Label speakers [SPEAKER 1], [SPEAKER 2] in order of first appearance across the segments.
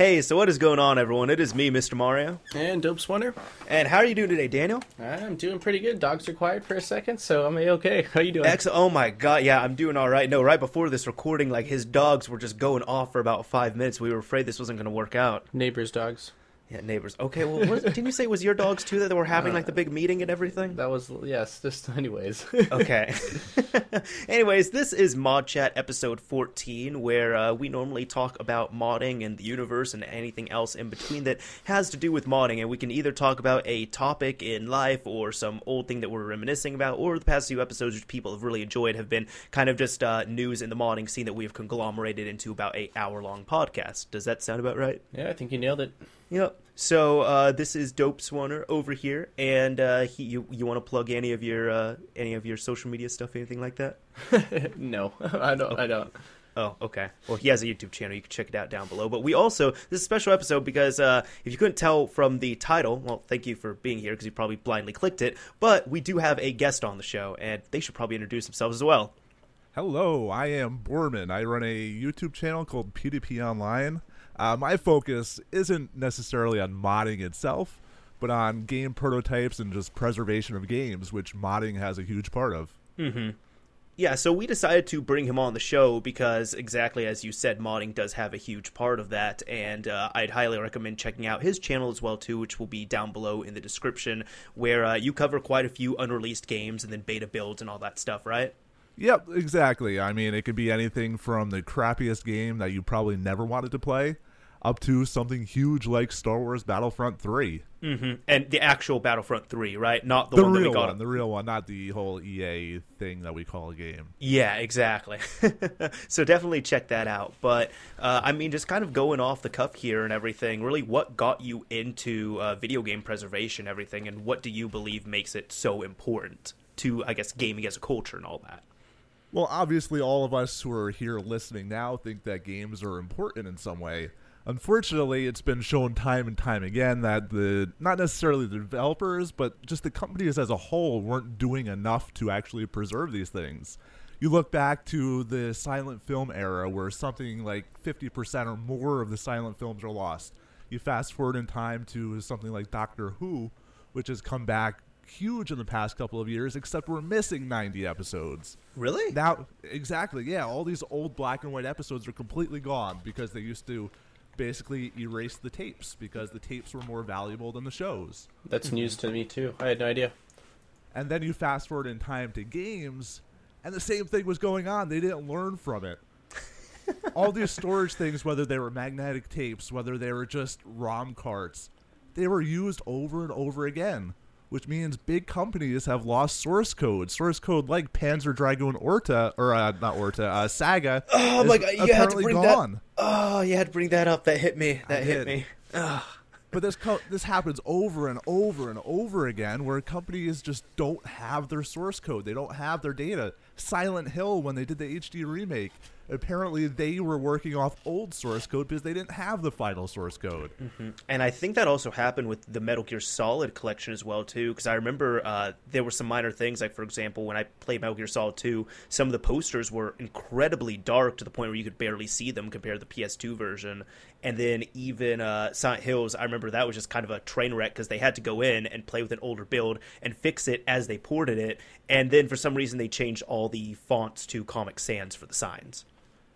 [SPEAKER 1] Hey, so what is going on, everyone? It is me, Mr. Mario.
[SPEAKER 2] And Dope Swanner.
[SPEAKER 1] And how are you doing today, Daniel?
[SPEAKER 2] I'm doing pretty good. Dogs are quiet for a second, so I'm okay. How are you doing?
[SPEAKER 1] Excellent. Oh my god, yeah, I'm doing all right. No, right before this recording, like his dogs were just going off for about five minutes. We were afraid this wasn't going to work out.
[SPEAKER 2] Neighbors' dogs.
[SPEAKER 1] Yeah, neighbors. Okay, well, what, didn't you say it was your dogs too that they were having like the big meeting and everything?
[SPEAKER 2] That was yes. Just anyways.
[SPEAKER 1] okay. anyways, this is Mod Chat episode 14, where uh, we normally talk about modding and the universe and anything else in between that has to do with modding, and we can either talk about a topic in life or some old thing that we're reminiscing about, or the past few episodes which people have really enjoyed have been kind of just uh, news in the modding scene that we have conglomerated into about a hour long podcast. Does that sound about right?
[SPEAKER 2] Yeah, I think you nailed it.
[SPEAKER 1] Yep. So uh, this is Dope Swanner over here, and uh, he, you you want to plug any of your uh, any of your social media stuff, anything like that?
[SPEAKER 2] no, I don't. I don't.
[SPEAKER 1] Oh, okay. Well, he has a YouTube channel. You can check it out down below. But we also this is a special episode because uh, if you couldn't tell from the title, well, thank you for being here because you probably blindly clicked it. But we do have a guest on the show, and they should probably introduce themselves as well.
[SPEAKER 3] Hello, I am Borman. I run a YouTube channel called PvP Online. Uh, my focus isn't necessarily on modding itself, but on game prototypes and just preservation of games, which modding has a huge part of.
[SPEAKER 1] Mm-hmm. Yeah, so we decided to bring him on the show because, exactly as you said, modding does have a huge part of that, and uh, I'd highly recommend checking out his channel as well too, which will be down below in the description, where uh, you cover quite a few unreleased games and then beta builds and all that stuff, right?
[SPEAKER 3] Yep, exactly. I mean, it could be anything from the crappiest game that you probably never wanted to play up to something huge like Star Wars Battlefront 3.
[SPEAKER 1] Mm-hmm. And the actual Battlefront 3, right? Not the,
[SPEAKER 3] the
[SPEAKER 1] one
[SPEAKER 3] real
[SPEAKER 1] that we got.
[SPEAKER 3] one, the real one, not the whole EA thing that we call a game.
[SPEAKER 1] Yeah, exactly. so definitely check that out. But uh, I mean, just kind of going off the cuff here and everything. Really, what got you into uh, video game preservation, everything, and what do you believe makes it so important to, I guess, gaming as a culture and all that?
[SPEAKER 3] Well, obviously, all of us who are here listening now think that games are important in some way. Unfortunately, it's been shown time and time again that the not necessarily the developers, but just the companies as a whole weren't doing enough to actually preserve these things. You look back to the silent film era where something like 50% or more of the silent films are lost. You fast forward in time to something like Doctor Who, which has come back huge in the past couple of years, except we're missing 90 episodes.
[SPEAKER 1] Really?
[SPEAKER 3] Now, exactly, yeah. All these old black and white episodes are completely gone because they used to basically erase the tapes because the tapes were more valuable than the shows.
[SPEAKER 2] That's mhm. news to me too. I had no idea.
[SPEAKER 3] And then you fast forward in time to games, and the same thing was going on. They didn't learn from it. All these storage things, whether they were magnetic tapes, whether they were just ROM carts, they were used over and over again which means big companies have lost source code. Source code like Panzer Dragoon Orta or uh, not Orta, uh, Saga.
[SPEAKER 1] Oh my god, you had to bring
[SPEAKER 3] gone.
[SPEAKER 1] that. Oh, you had to bring that up. That hit me. That
[SPEAKER 3] I
[SPEAKER 1] hit
[SPEAKER 3] did.
[SPEAKER 1] me. Ugh.
[SPEAKER 3] But this co- this happens over and over and over again, where companies just don't have their source code. They don't have their data. Silent Hill, when they did the HD remake, apparently they were working off old source code because they didn't have the final source code.
[SPEAKER 1] And I think that also happened with the Metal Gear Solid collection as well too, because I remember uh, there were some minor things, like for example, when I played Metal Gear Solid 2, some of the posters were incredibly dark to the point where you could barely see them compared to the PS2 version. And then even uh, Silent Hills, I remember that was just kind of a train wreck because they had to go in and play with an older build and fix it as they ported it. And then for some reason they changed all the fonts to Comic Sans for the signs.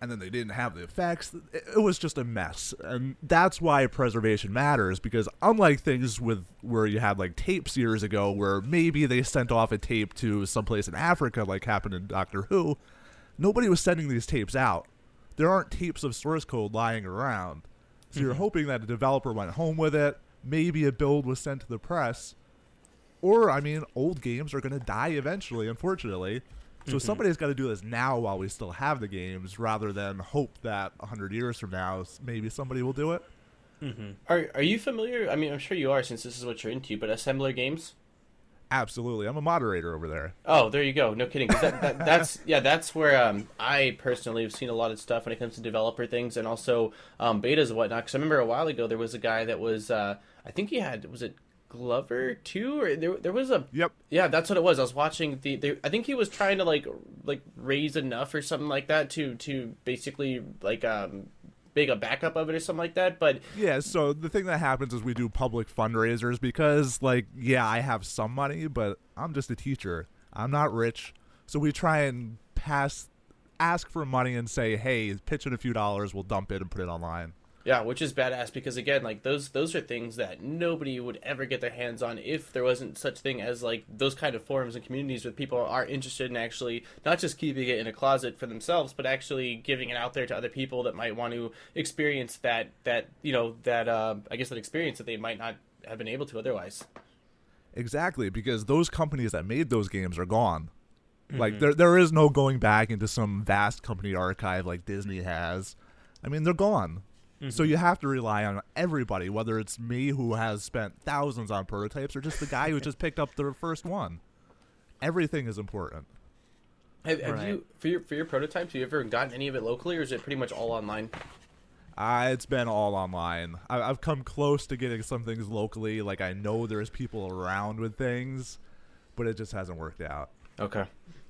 [SPEAKER 3] And then they didn't have the effects. It was just a mess, and that's why preservation matters. Because unlike things with where you had like tapes years ago, where maybe they sent off a tape to someplace in Africa, like happened in Doctor Who, nobody was sending these tapes out. There aren't tapes of source code lying around, so you're mm-hmm. hoping that a developer went home with it. Maybe a build was sent to the press, or I mean, old games are going to die eventually, unfortunately. So somebody's got to do this now while we still have the games, rather than hope that hundred years from now maybe somebody will do it.
[SPEAKER 2] Are Are you familiar? I mean, I'm sure you are since this is what you're into. But assembler games.
[SPEAKER 3] Absolutely, I'm a moderator over there.
[SPEAKER 2] Oh, there you go. No kidding. That, that, that's yeah. That's where um, I personally have seen a lot of stuff when it comes to developer things and also um, betas and whatnot. Because I remember a while ago there was a guy that was uh, I think he had was it Glover 2 or there there was a
[SPEAKER 3] Yep.
[SPEAKER 2] yeah that's what it was. I was watching the, the I think he was trying to like like raise enough or something like that to to basically like um make a backup of it or something like that. But
[SPEAKER 3] Yeah, so the thing that happens is we do public fundraisers because, like, yeah, I have some money, but I'm just a teacher. I'm not rich. So we try and pass, ask for money and say, hey, pitch in a few dollars, we'll dump it and put it online.
[SPEAKER 2] Yeah, which is badass because again, like those those are things that nobody would ever get their hands on if there wasn't such thing as like those kind of forums and communities where people are interested in actually not just keeping it in a closet for themselves, but actually giving it out there to other people that might want to experience that that you know that uh, I guess that experience that they might not have been able to otherwise.
[SPEAKER 3] Exactly, because those companies that made those games are gone. Like there there is no going back into some vast company archive like Disney has. I mean, they're gone. So you have to rely on everybody, whether it's me who has spent thousands on prototypes or just the guy who just picked up the first one. Everything is important.
[SPEAKER 2] Have, have
[SPEAKER 1] Right.
[SPEAKER 2] you for your for your prototypes? Have you ever gotten any of it locally, or is it pretty much all online?
[SPEAKER 3] Uh, it's been all online. I, I've come close to getting some things locally. Like I know there's people around with things, but it just hasn't worked out.
[SPEAKER 2] Okay.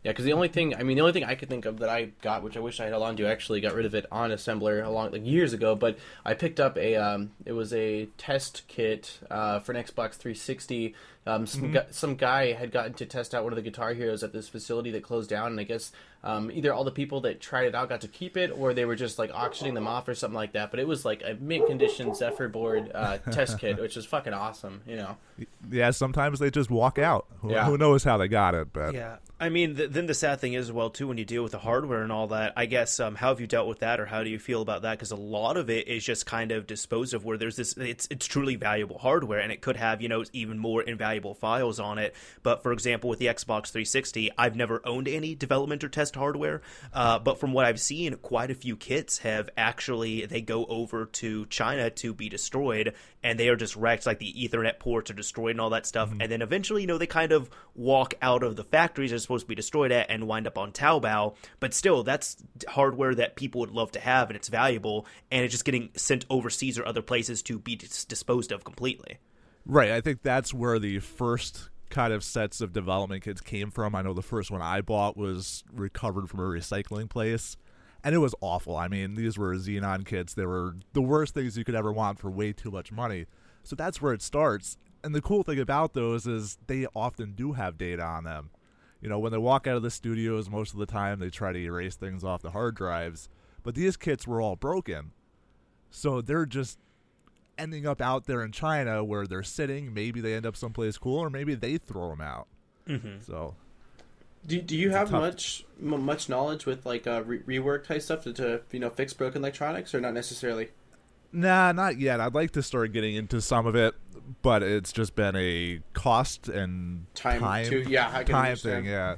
[SPEAKER 2] Yeah, because the only thing, I mean, the only thing I could think of that I got, which I wish I had held on to, actually got rid of it on assembler along like years ago. But I picked up a, um, it was a test kit uh, for an Xbox 360. Um, some gu- some guy had gotten to test out one of the Guitar Heroes at this facility that closed down, and I guess um, either all the people that tried it out got to keep it, or they were just like auctioning them off or something like that. But it was like a mint condition Zephyr board uh, test kit, which was fucking awesome, you know.
[SPEAKER 3] Yeah, sometimes they just walk out. Who,
[SPEAKER 2] Yeah.
[SPEAKER 3] who knows how they got it? But
[SPEAKER 1] Yeah, I mean, th- then the sad thing is, well, too, when you deal with the hardware and all that. I guess, um, how have you dealt with that, or how do you feel about that? Because a lot of it is just kind of disposed of. Where there's this, it's it's truly valuable hardware, and it could have you know even more invaluable files on it. But for example, with the Xbox 360, I've never owned any development or test hardware. Uh, but from what I've seen, quite a few kits have actually they go over to China to be destroyed, and they are just wrecked. Like the Ethernet ports are destroyed and all that stuff, and then eventually, you know, they kind of walk out of the factories they're supposed to be destroyed at and wind up on Taobao. But still, that's hardware that people would love to have, and it's valuable, and it's just getting sent overseas or other places to be dis- disposed of completely.
[SPEAKER 3] Right. I think that's where the first kind of sets of development kits came from. I know the first one I bought was recovered from a recycling place. And it was awful. I mean, these were Xenon kits. They were the worst things you could ever want for way too much money. So that's where it starts. And the cool thing about those is they often do have data on them. You know, when they walk out of the studios, most of the time they try to erase things off the hard drives. But these kits were all broken. So they're just ending up out there in China where they're sitting. Maybe they end up someplace cool, or maybe they throw them out. Mm-hmm. So
[SPEAKER 2] Do, do you have
[SPEAKER 3] tough-
[SPEAKER 2] much m- much knowledge with like uh, re- rework type stuff to, to you know fix broken electronics or not necessarily?
[SPEAKER 3] Nah, not yet. I'd like to start getting into some of it, but it's just been a cost and
[SPEAKER 2] Time
[SPEAKER 3] time,
[SPEAKER 2] to- yeah, I
[SPEAKER 3] time
[SPEAKER 2] understand.
[SPEAKER 3] thing. Yeah,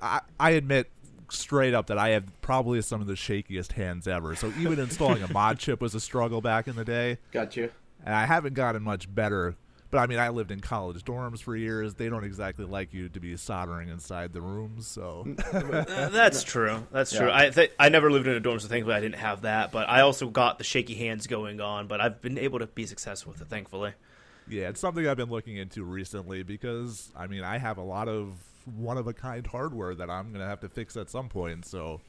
[SPEAKER 3] I, I admit straight up that I have probably some of the shakiest hands ever. So even installing a mod chip was a struggle back in the day,
[SPEAKER 2] Got you.
[SPEAKER 3] and I haven't gotten much better. But I mean, I lived in college dorms for years. They don't exactly like you to be soldering inside the rooms, so
[SPEAKER 1] Uh, that's true. That's true. I th- I never lived in a dorm, so thankfully I didn't have that. But I also got the shaky hands going on. But I've been able to be successful with it, thankfully.
[SPEAKER 3] Yeah, it's something I've been looking into recently because I mean I have a lot of one of a kind hardware that I'm gonna have to fix at some point, so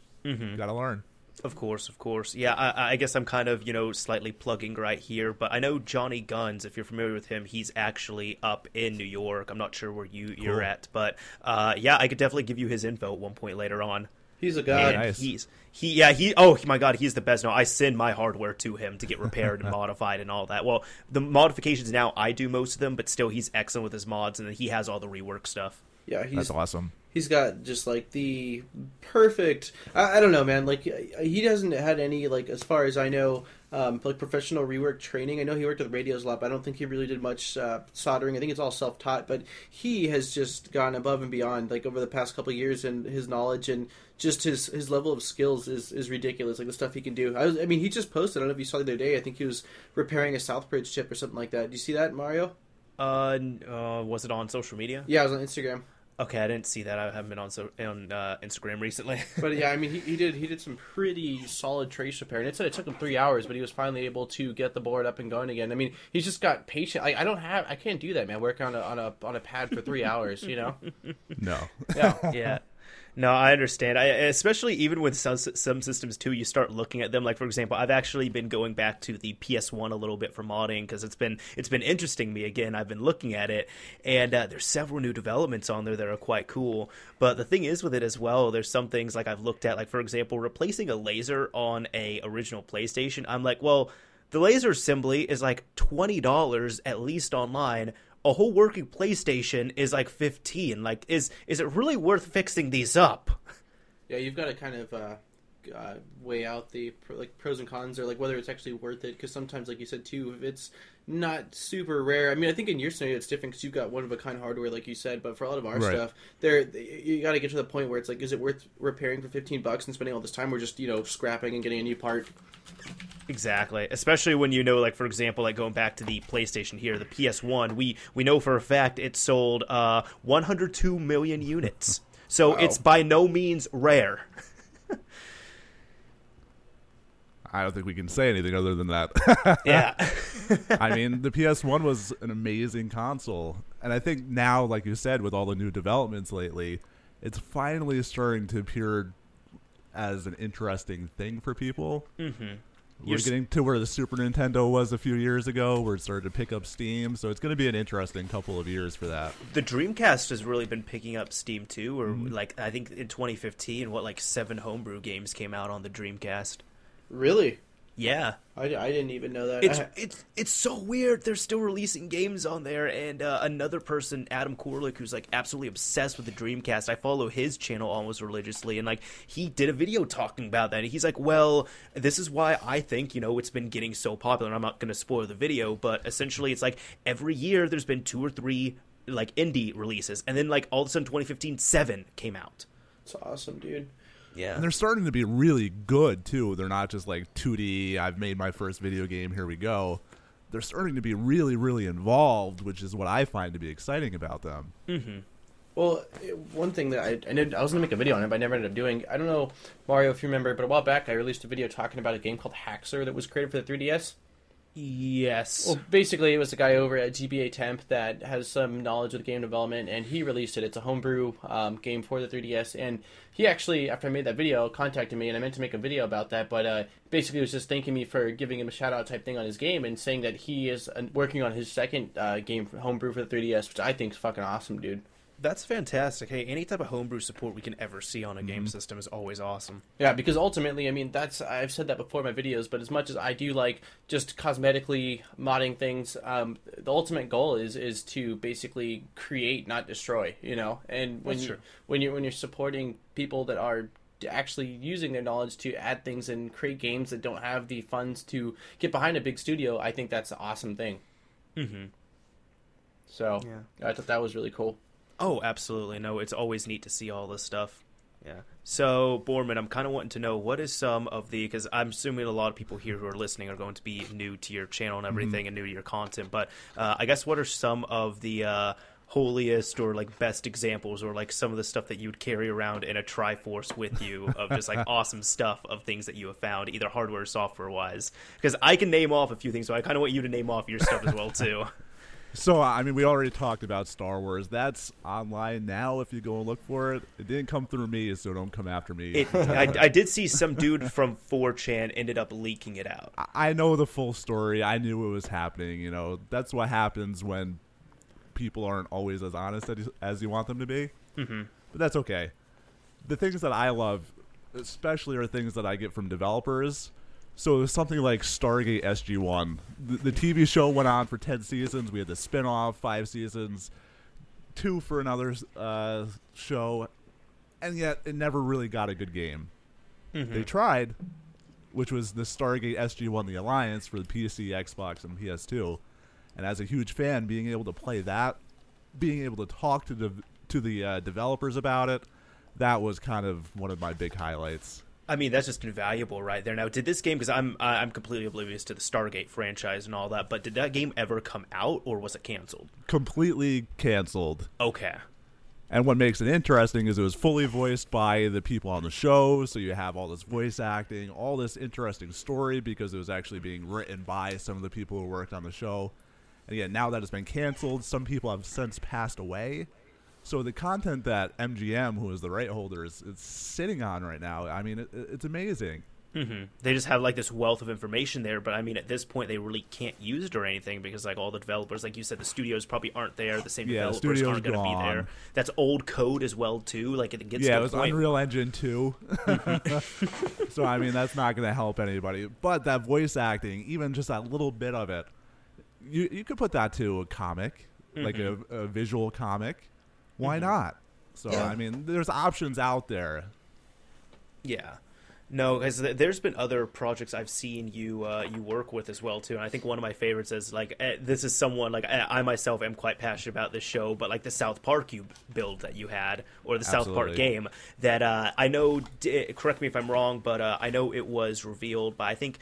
[SPEAKER 3] gotta learn.
[SPEAKER 1] Of course, of course. Yeah, I, I guess I'm kind of, you know, slightly plugging right here, but I know Johnny Guns, if you're familiar with him, he's actually up in New York. I'm not sure where you, you're at, but uh, yeah, I could definitely give you his info at one point later on.
[SPEAKER 2] He's a god.
[SPEAKER 1] And
[SPEAKER 3] nice.
[SPEAKER 1] he's he yeah he oh my god he's the best. No, I send my hardware to him to get repaired and modified and all that. Well, the modifications now I do most of them, but still he's excellent with his mods and then he has all the rework stuff.
[SPEAKER 2] Yeah, he's
[SPEAKER 3] That's awesome.
[SPEAKER 2] he's got just like the perfect. I, I don't know, man. Like he hasn't had any like as far as I know, um, like professional rework training. I know he worked with radios a lot, but I don't think he really did much uh, soldering. I think it's all self taught. But he has just gone above and beyond like over the past couple of years, and his knowledge and just his his level of skills is is ridiculous. Like the stuff he can do. I was, I mean, he just posted. I don't know if you saw the other day. I think he was repairing a Southbridge chip or something like that. Do you see that, Mario?
[SPEAKER 1] Uh, uh was it on social media?
[SPEAKER 2] Yeah, it was on Instagram.
[SPEAKER 1] Okay, I didn't see that. I haven't been on so on uh, Instagram recently.
[SPEAKER 2] But yeah, I mean, he, he did he did some pretty solid trace repair, and it said it took him three hours, but he was finally able to get the board up and going again. I mean, he's just got patient. I, I don't have, I can't do that, man. Work on a on a on a pad for three hours, you know?
[SPEAKER 3] No.
[SPEAKER 2] Yeah,
[SPEAKER 1] yeah. No, I understand. I especially even with some some systems too, you start looking at them. Like for example, I've actually been going back to the PS1 a little bit for modding because it's been it's been interesting me again. I've been looking at it, and uh, there's several new developments on there that are quite cool. But the thing is with it as well, there's some things like I've looked at, like for example, replacing a laser on a original PlayStation. I'm like, well, the laser assembly is like twenty dollars at least online a whole working PlayStation is like 15. Like, is is it really worth fixing these up?
[SPEAKER 2] Yeah, you've got to kind of uh, uh, weigh out the like pros and cons, or like whether it's actually worth it. Because sometimes, like you said too, if it's not super rare. I mean, I think in your scenario it's different because you've got one of a kind hardware, like you said. But for a lot of our
[SPEAKER 3] Right.
[SPEAKER 2] stuff, there you got to get to the point where it's like, is it worth repairing for 15 bucks and spending all this time, or just you know scrapping and getting a new part?
[SPEAKER 1] Exactly. Especially when you know, like for example, like going back to the PlayStation here, the PS1, we we know for a fact it sold uh 102 million units. So
[SPEAKER 2] Wow.
[SPEAKER 1] it's by no means rare.
[SPEAKER 3] I don't think we can say anything other than that.
[SPEAKER 1] Yeah.
[SPEAKER 3] I mean, the PS1 was an amazing console, and I think now, like you said, with all the new developments lately, it's finally starting to appear as an interesting thing for people.
[SPEAKER 1] mm-hmm.
[SPEAKER 3] We're getting to where the Super Nintendo was a few years ago, where it started to pick up steam. So it's going to be an interesting couple of years for that.
[SPEAKER 1] The Dreamcast has really been picking up steam too, or like I think in 2015, what like seven homebrew games came out on the Dreamcast.
[SPEAKER 2] Really?
[SPEAKER 1] Yeah.
[SPEAKER 2] I, I didn't even know that.
[SPEAKER 1] It's it's it's so weird. They're still releasing games on there, and uh, another person, Adam Koralik, who's like absolutely obsessed with the Dreamcast. I follow his channel almost religiously, and like he did a video talking about that. And he's like, "Well, this is why I think you know it's been getting so popular." And I'm not going to spoil the video, but essentially, it's like every year there's been two or three like indie releases, and then like all of a sudden, 2015, seven came out.
[SPEAKER 2] it's awesome, dude.
[SPEAKER 1] Yeah,
[SPEAKER 3] And they're starting to be really good too. They're not just like 2D. I've made my first video game. Here we go. They're starting to be really, really involved, which is what I find to be exciting about them. Mm-hmm.
[SPEAKER 2] Well, eh, one thing that I, I, did, I was going to make a video on it, but I never ended up doing. I don't know, Mario, if you remember, but a while back I released a video talking about a game called Haxer that was created for the 3DS.
[SPEAKER 1] Yes.
[SPEAKER 2] Well, basically, it was a guy over at GBAtemp that has some knowledge of game development, and he released it. It's a homebrew um, game for the 3DS, and he actually, after I made that video, contacted me, and I meant to make a video about that, but uh, basically was just thanking me for giving him a shout out type thing on his game, and saying that he is uh, working on his second uh, game homebrew for the 3DS, which I think is fucking awesome, dude.
[SPEAKER 1] That's fantastic. Hey, any type of homebrew support we can ever see on a game system is always awesome.
[SPEAKER 2] Yeah, because ultimately, I mean, that's I've said that before in my videos, but as much as I do like just cosmetically modding things, um, the ultimate goal is is to basically create, not destroy. You know, and when
[SPEAKER 1] That's
[SPEAKER 2] you
[SPEAKER 1] true.
[SPEAKER 2] when you're when you're supporting people that are actually using their knowledge to add things and create games that don't have the funds to get behind a big studio, I think that's an awesome thing.
[SPEAKER 1] Mm-hmm.
[SPEAKER 2] So
[SPEAKER 1] Yeah.
[SPEAKER 2] I thought that was really cool.
[SPEAKER 1] Oh, absolutely. No, it's always neat to see all this stuff. Yeah. So, Borman, I'm kind of wanting to know what is some of the because I'm assuming a lot of people here who are listening are going to be new to your channel and everything and new to your content. But uh, I guess what are some of the uh, holiest or like best examples or like some of the stuff that you'd carry around in a Triforce with you of just like awesome stuff of things that you have found, either hardware or software wise? Because I can name off a few things, so I kind of want you to name off your stuff as well too.
[SPEAKER 3] So, I mean, we already talked about Star Wars. That's online now if you go and look for it. It didn't come through me, so don't come after me.
[SPEAKER 1] It, I, I did see some dude from 4chan ended up leaking it out.
[SPEAKER 3] I- know the full story. I knew it was happening. You know, that's what happens when people aren't always as honest as you, as you want them to be.
[SPEAKER 1] Mm-hmm.
[SPEAKER 3] But that's okay. The things that I love, especially, are things that I get from developers. So it was something like Stargate SG-1. The, the TV show went on for 10 seasons. We had the spin-off, five seasons, two for another uh, show, and yet it never really got a good game.
[SPEAKER 1] Mm-hmm.
[SPEAKER 3] They tried, which was the Stargate SG-1 The Alliance for the PC, Xbox, and PS2. And as a huge fan, being able to play that, being able to talk to the to the uh, developers about it, that was kind of one of my big highlights.
[SPEAKER 1] I mean, that's just invaluable right there. Now, did this game? Because I'm I'm completely oblivious to the Stargate franchise and all that. But did that game ever come out, or was it canceled?
[SPEAKER 3] Completely canceled.
[SPEAKER 1] Okay.
[SPEAKER 3] And what makes it interesting is it was fully voiced by the people on the show, so you have all this voice acting, all this interesting story because it was actually being written by some of the people who worked on the show. And again, now that it's been canceled, some people have since passed away. So the content that MGM, who is the right holder, is, is sitting on right now, I mean, it, it's amazing.
[SPEAKER 1] Mm-hmm. They just have like this wealth of information there, but I mean, at this point, they really can't use it or anything because, like, all the developers, like you said, the studios probably aren't there. The same
[SPEAKER 3] Yeah,
[SPEAKER 1] developers
[SPEAKER 3] studio's
[SPEAKER 1] aren't going to be there. That's old code as well, too. Like, it gets
[SPEAKER 3] yeah, it was
[SPEAKER 1] point.
[SPEAKER 3] Unreal Engine 2. so, I mean, that's not going to help anybody. But that voice acting, even just that little bit of it, you, you could put that to a comic, like a, a visual comic. Why not? So,
[SPEAKER 2] Yeah.
[SPEAKER 3] I mean, there's options out there.
[SPEAKER 1] Yeah. No, because there's been other projects I've seen you uh, you work with as well too, and I think one of my favorites is like eh, this is someone like I, I myself am quite passionate about this show, but like the South Park you build that you had or the South Park game that uh, I know. Correct me if I'm wrong, but uh, I know it was revealed by I think.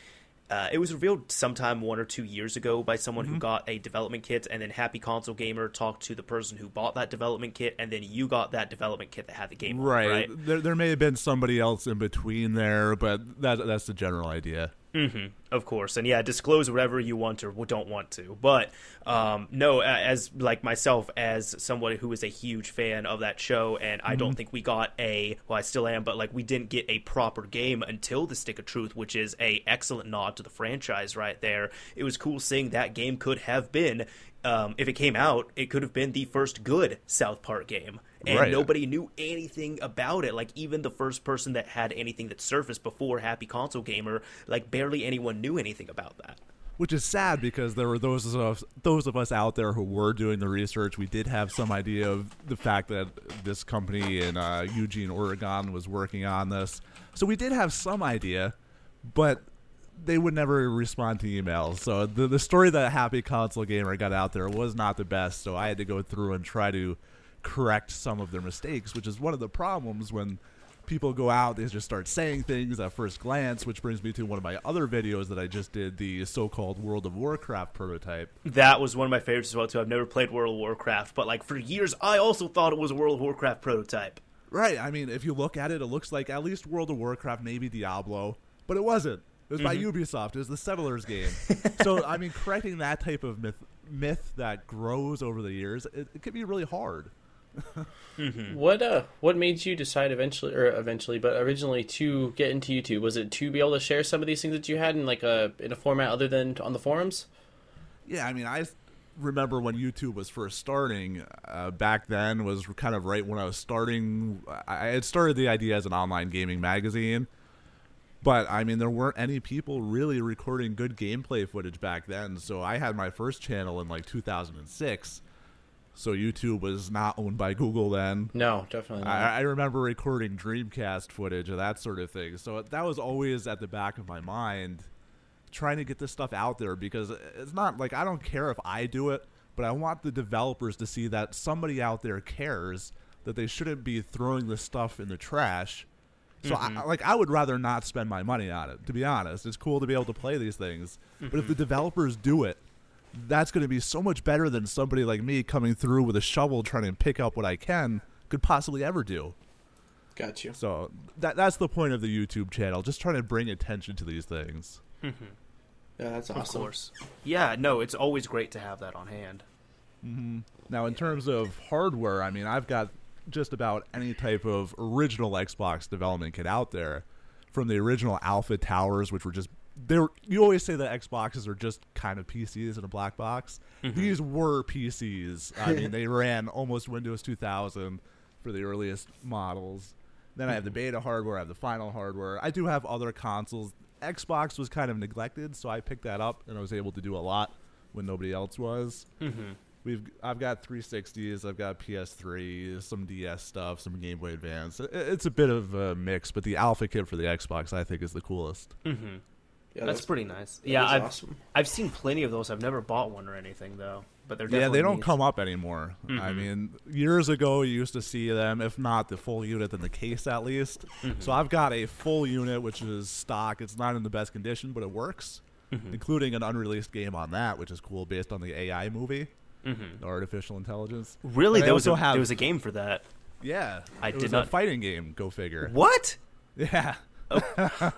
[SPEAKER 1] Uh, it was revealed sometime one or two years ago by someone
[SPEAKER 3] Mm-hmm.
[SPEAKER 1] who got a development kit, and then Happy Console Gamer talked to the person who bought that development kit, and then you got that development kit that had the game. on
[SPEAKER 3] Right.
[SPEAKER 1] right?
[SPEAKER 3] There, there may have been somebody else in between there, but that, that's the general idea.
[SPEAKER 1] Hmm Of course, and yeah, disclose whatever you want or don't want to. But um, no, as like myself, as someone who is a huge fan of that show, and I don't think we got a. Well, I still am, but like we didn't get a proper game until the Stick of Truth, which is a excellent nod to the franchise right there. It was cool seeing that game could have been. Um, if it came out, it could have been the first good South Park game, and
[SPEAKER 3] Right.
[SPEAKER 1] nobody knew anything about it. Like even the first person that had anything that surfaced before Happy Console Gamer, like barely anyone knew anything about that.
[SPEAKER 3] Which is sad because there were those of us, those of us out there who were doing the research. We did have some idea of the fact that this company in uh, Eugene, Oregon, was working on this, so we did have some idea, but they would never respond to emails. So the the story that Happy Console Gamer got out there was not the best. So I had to go through and try to correct some of their mistakes, which is one of the problems when people go out they just start saying things at first glance which brings me to one of my other videos that i just did the so-called world of warcraft prototype
[SPEAKER 1] That was one of my favorites as well too. I've never played World of Warcraft, but like for years, I also thought it was a World of Warcraft prototype.
[SPEAKER 3] right i mean if you look at it it looks like at least world of warcraft maybe diablo but it wasn't it was by ubisoft it was the settlers game so i mean correcting that type of myth myth that grows over the years it, it can be really hard
[SPEAKER 2] What uh what made you decide eventually or eventually but originally to get into YouTube? Was it to be able to share some of these things that you had in like a in a format other than on the forums?
[SPEAKER 3] Yeah, I mean, I remember when YouTube was first starting. Uh, back then was kind of right when I was starting. I I had started the idea as an online gaming magazine, but I mean, there weren't any people really recording good gameplay footage back then. So I had my first channel in like 2006. So YouTube was not owned by Google then.
[SPEAKER 2] No, definitely not.
[SPEAKER 3] I, I remember recording Dreamcast footage of that sort of thing. So that was always at the back of my mind, trying to get this stuff out there because it's not like I don't care if I do it, but I want the developers to see that somebody out there cares that they shouldn't be throwing this stuff in the trash. So I, mm-hmm. like I would rather not spend my money on it. To be honest, it's cool to be able to play these things, but if the mm-hmm. developers do it, that's going to be so much better than somebody like me coming through with a shovel trying to pick up what I can could possibly ever do.
[SPEAKER 2] Got you.
[SPEAKER 3] So that that's the point of the YouTube channel, just trying to bring attention to these things. Mm-hmm.
[SPEAKER 2] Yeah, that's
[SPEAKER 1] Of
[SPEAKER 2] awesome.
[SPEAKER 1] course. Yeah, no, it's always great to have that on hand.
[SPEAKER 3] Now, in terms of hardware, I mean, I've got just about any type of original Xbox development kit out there, from the original Alpha Towers, which were just they were, you always say that Xboxes are just kind of PCs in a black box. Mm-hmm. These were PCs. I mean, they ran almost Windows 2000 for the earliest models. Then I have the beta hardware, I have the final hardware. I do have other consoles. Xbox was kind of neglected, so I picked that up and I was able to do a lot when nobody else was. Mm-hmm. We've I've got 360s, I've got PS3, some DS stuff, some Game Boy Advance. It's a bit of a mix, but the Alpha kit for the Xbox I think is the coolest. Mm-hmm.
[SPEAKER 2] Yeah,
[SPEAKER 1] That's pretty nice.
[SPEAKER 2] that
[SPEAKER 1] Yeah, I've
[SPEAKER 2] awesome.
[SPEAKER 1] I've seen plenty of those. I've never bought one or anything though, but they're
[SPEAKER 3] Yeah, they don't
[SPEAKER 1] neat.
[SPEAKER 3] come up anymore. I mm-hmm. mean, years ago you used to see them, if not the full unit, then the case at least. Mm-hmm. So I've got a full unit, which is stock. It's not in the best condition, but it works, including an unreleased game on that, which is cool, based on the AI movie, the artificial intelligence.
[SPEAKER 1] Really,
[SPEAKER 3] And
[SPEAKER 1] there was a
[SPEAKER 3] have-
[SPEAKER 1] there was a game for that.
[SPEAKER 3] Yeah,
[SPEAKER 1] I
[SPEAKER 3] it
[SPEAKER 1] did
[SPEAKER 3] was
[SPEAKER 1] not-
[SPEAKER 3] a fighting game. Go figure.
[SPEAKER 1] What?
[SPEAKER 3] Yeah.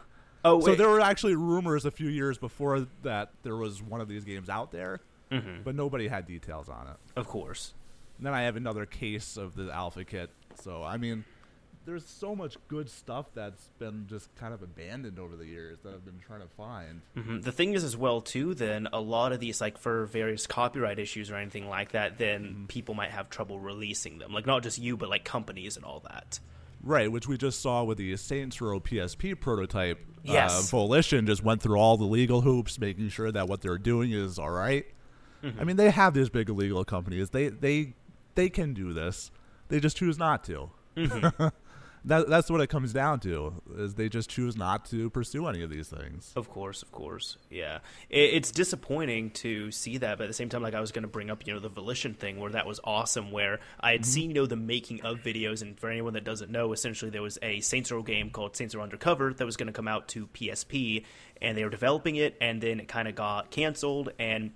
[SPEAKER 1] Oh,
[SPEAKER 3] So
[SPEAKER 1] wait.
[SPEAKER 3] there were actually rumors a few years before that there was one of these games out there,
[SPEAKER 1] Mm-hmm.
[SPEAKER 3] but nobody had details on it.
[SPEAKER 1] of course.
[SPEAKER 3] And then I have another case of the alpha kit. So I mean, there's so much good stuff that's been just kind of abandoned over the years that I've been trying to find.
[SPEAKER 1] hmm The thing is, as well, too. Then a lot of these, like for various copyright issues or anything like that, then people might have trouble releasing them. Like not just you, but like companies and all that.
[SPEAKER 3] Right, which we just saw with the Saints Row PSP prototype.
[SPEAKER 1] Yes.
[SPEAKER 3] Uh, Volition just went through all the legal hoops, making sure that what they're doing is all right. I mean, they have these big illegal companies. They they they can do this. They just choose not to. that that's what it comes down to. Is they just choose not to pursue any of these things.
[SPEAKER 1] Of course, of course, yeah. It, it's disappointing to see that, but at the same time, like I was going to bring up, you know, the Volition thing, where that was awesome. Where I had mm-hmm. seen, you know, the making of videos, and for anyone that doesn't know, essentially there was a Saints Row game called Saints Row Undercover that was going to come out to PSP, and they were developing it, and then it kind of got canceled, and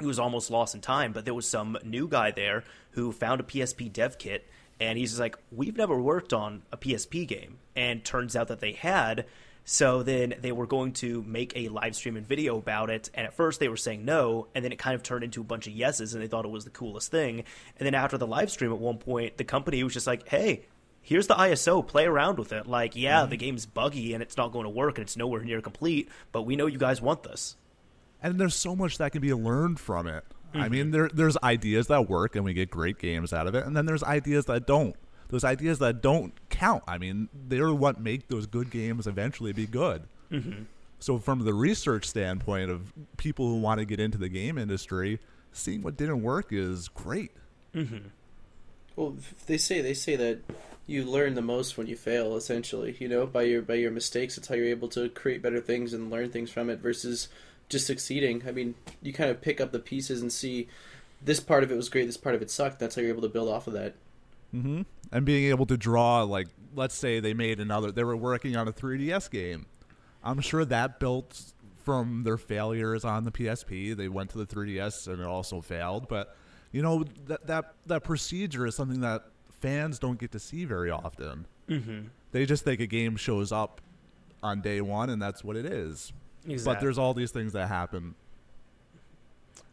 [SPEAKER 1] it was almost lost in time. But there was some new guy there who found a PSP dev kit, and he's just like, "We've never worked on a PSP game," and turns out that they had. So then they were going to make a live stream and video about it, and at first they were saying no, and then it kind of turned into a bunch of yeses, and they thought it was the coolest thing. And then after the live stream, at one point, the company was just like, "Hey." Here's the ISO. Play around with it. Like, yeah, mm-hmm. the game's buggy and it's not going to work and it's nowhere near complete, but we know you guys want this.
[SPEAKER 3] and there's so much that can be learned from it. I mean, there there's ideas that work and we get great games out of it, and then there's ideas that don't. Those ideas that don't count. I mean, they're what make those good games eventually be good. Mm-hmm. So, from the research standpoint of people who want to get into the game industry, seeing what didn't work is great.
[SPEAKER 2] Well, they say they say that you learn the most when you fail. Essentially, you know, by your by your mistakes, it's how you're able to create better things and learn things from it versus just succeeding. I mean, you kind of pick up the pieces and see this part of it was great, this part of it sucked. That's how you're able to build off of that.
[SPEAKER 3] Mm-hmm. And being able to draw, like, let's say they made another, they were working on a 3DS game. I'm sure that built from their failures on the PSP. They went to the 3DS and it also failed. But, you know, that, that, that procedure is something that fans don't get to see very often.
[SPEAKER 1] Mm-hmm.
[SPEAKER 3] They just think a game shows up on day one and that's what it is. But there's all these things that happen.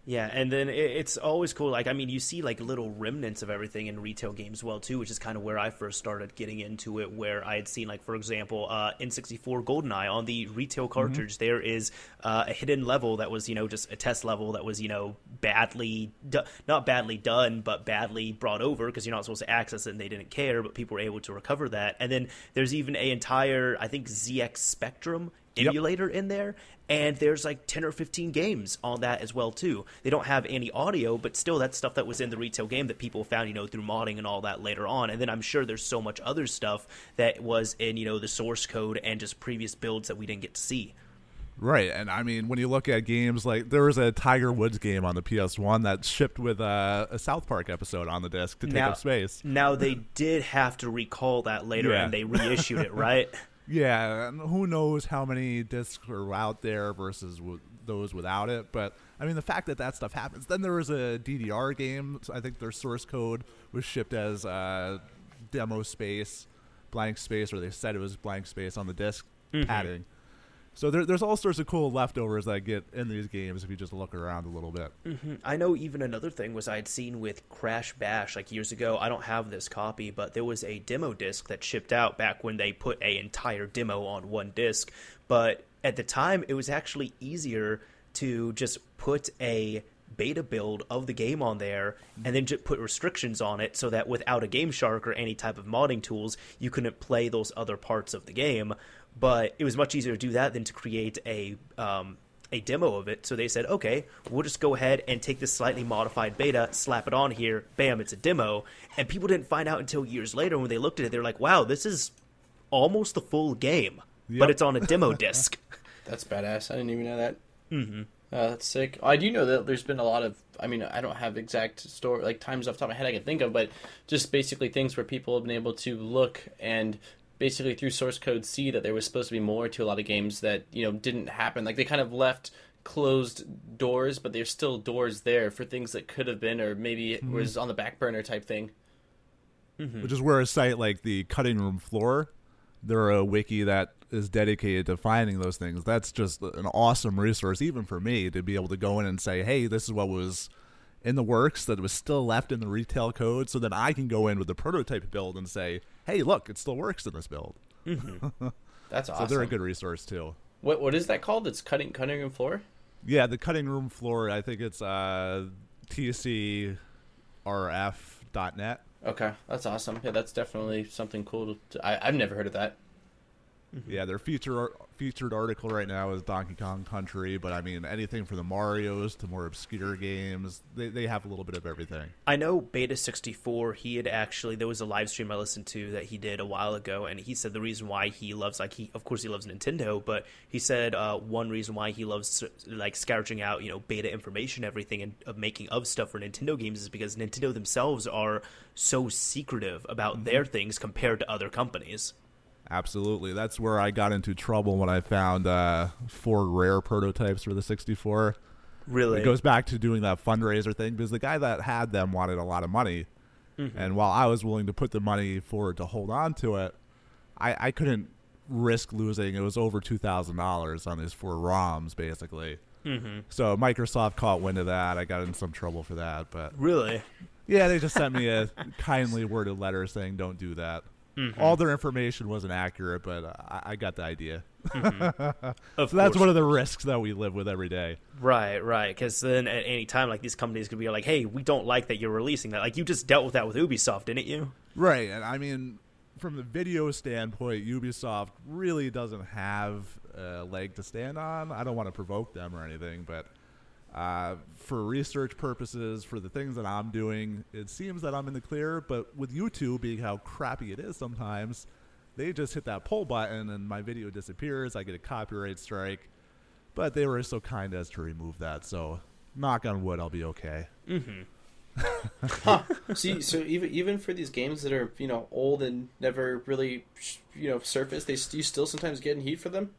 [SPEAKER 1] Yeah, and then it's always cool. Like, I mean, you see like little remnants of everything in retail games, well, too, which is kind of where I first started getting into it. Where I had seen, like, for example, uh, N64 GoldenEye on the retail cartridge. there is uh, a hidden level that was, you know, just a test level that was, you know, badly, do- not badly done, but badly brought over because you're not supposed to access it, and they didn't care, but people were able to recover that. And then there's even a entire, I think, ZX Spectrum
[SPEAKER 3] Yep.
[SPEAKER 1] emulator in there and there's like 10 or 15 games on that as well too they don't have any audio but still that's stuff that was in the retail game that people found you know through modding and all that later on and then i'm sure there's so much other stuff that was in you know the source code and just previous builds that we didn't get to see
[SPEAKER 3] Right, and I mean, when you look at games like there was a Tiger Woods game on the PS1 that shipped with a, a South Park episode on the disc to take
[SPEAKER 1] now,
[SPEAKER 3] up space.
[SPEAKER 1] now they did have to recall that later
[SPEAKER 3] Yeah.
[SPEAKER 1] and they reissued it right
[SPEAKER 3] Yeah, and who knows how many discs are out there versus w- those without it? But I mean, the fact that that stuff happens. Then there was a DDR game. I think their source code was shipped as uh, demo space, blank space, or they said it was blank space on the disk padding. So there, there's all sorts of cool leftovers that get in these games if you just look around a little bit. Mm-hmm.
[SPEAKER 1] I know even another thing was I had seen with Crash Bash like years ago. I don't have this copy, but there was a demo disc that shipped out back when they put a entire demo on one disc. But at the time, it was actually easier to just put a beta build of the game on there and then just put restrictions on it so that without a Game Shark or any type of modding tools, you couldn't play those other parts of the game. But it was much easier to do that than to create a um, a demo of it. So they said, okay, we'll just go ahead and take this slightly modified beta, slap it on here, bam, it's a demo. And people didn't find out until years later when they looked at it. They're like, wow, this is almost the full game,
[SPEAKER 3] Yep.
[SPEAKER 1] but it's on a demo disc.
[SPEAKER 2] That's badass. I didn't even know that. Mm-hmm. Uh, that's sick. I do know that there's been a lot of. I mean, I don't have exact story like times off the top of my head I can think of, but just basically things where people have been able to look and basically through source code see that there was supposed to be more to a lot of games that you know didn't happen. Like they kind of left closed doors, but there's still doors there for things that could have been, or maybe it was on the back burner type thing.
[SPEAKER 3] which is where a site like the cutting room floor they're a wiki that is dedicated to finding those things that's just an awesome resource even for me to be able to go in and say hey this is what was in the works that was still left in the retail code, so that I can go in with the prototype build and say, "Hey, look, it still works in this build."
[SPEAKER 2] That's
[SPEAKER 3] So
[SPEAKER 2] awesome.
[SPEAKER 3] they're a good resource too.
[SPEAKER 2] What what is that called? It's cutting cutting room floor.
[SPEAKER 3] Yeah, the cutting room floor. I think it's uh, tcrf.net.
[SPEAKER 2] Okay, that's awesome. Yeah, that's definitely something cool. To, I I've never heard of that. Mm-hmm.
[SPEAKER 3] Yeah, their feature featured article right now is Donkey Kong Country, but I mean anything from the Mario's to more obscure games, they they have a little bit of everything.
[SPEAKER 1] I know Beta 64, he had actually, there was a live stream I listened to that he did a while ago, and he said the reason why he loves, like, he, of course, he loves Nintendo, but he said uh, one reason why he loves, like, scourging out, you know, beta information, everything, and of making of stuff for Nintendo games is because Nintendo themselves are so secretive about mm-hmm. their things compared to other companies.
[SPEAKER 3] Absolutely, that's where I got into trouble when I found uh, four rare prototypes for the 64.
[SPEAKER 1] Really?
[SPEAKER 3] It goes back to doing that fundraiser thing because the guy that had them wanted a lot of money, and while I was willing to put the money forward to hold on to it, I, I couldn't risk losing. It was over two thousand dollars on these four ROMs, basically. Mm-hmm. So Microsoft caught wind of that. I got in some trouble for that, but
[SPEAKER 1] really?
[SPEAKER 3] yeah, they just sent me a kindly worded letter saying don't do that. All their information wasn't accurate, but uh, I, I got the idea.
[SPEAKER 1] Of
[SPEAKER 3] So that's one of the risks that we live with every day.
[SPEAKER 1] Right, right. Because then at any time, like these companies could be like, "Hey, we don't like that you're releasing that." Like you just dealt with that with Ubisoft, didn't you?
[SPEAKER 3] Right, and I mean, from the video standpoint, Ubisoft really doesn't have a leg to stand on. I don't want to provoke them or anything, but uh, for research purposes, for the things that I'm doing, it seems that I'm in the clear. But with YouTube being how crappy it is sometimes, they just hit that pull button and my video disappears. I get a copyright strike. But they were so kind as to remove that, so knock on wood, I'll be okay.
[SPEAKER 2] See, so even even for these games that are you know old and never really you know surfaced, they you still sometimes get in heat for them.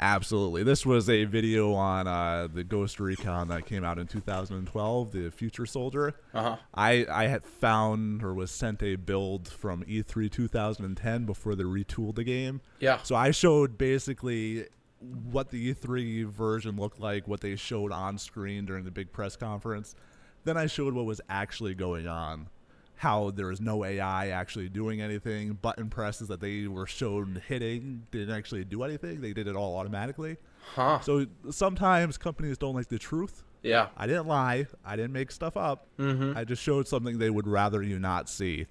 [SPEAKER 3] Absolutely. This was a video on uh, the Ghost Recon that came out in 2012, the Future Soldier.
[SPEAKER 2] Uh-huh.
[SPEAKER 3] I, I had found or was sent a build from E E3 2010 before they retooled the game.
[SPEAKER 2] Yeah.
[SPEAKER 3] So I showed basically what the E3 version looked like, what they showed on screen during the big press conference. Then I showed what was actually going on. How there was no AI actually doing anything. Button presses that they were shown hitting didn't actually do anything. They did it all automatically.
[SPEAKER 2] Huh.
[SPEAKER 3] So sometimes companies don't like the truth.
[SPEAKER 2] Yeah.
[SPEAKER 3] I didn't lie. I didn't make stuff up.
[SPEAKER 2] Mm-hmm.
[SPEAKER 3] I just showed something they would rather you not see.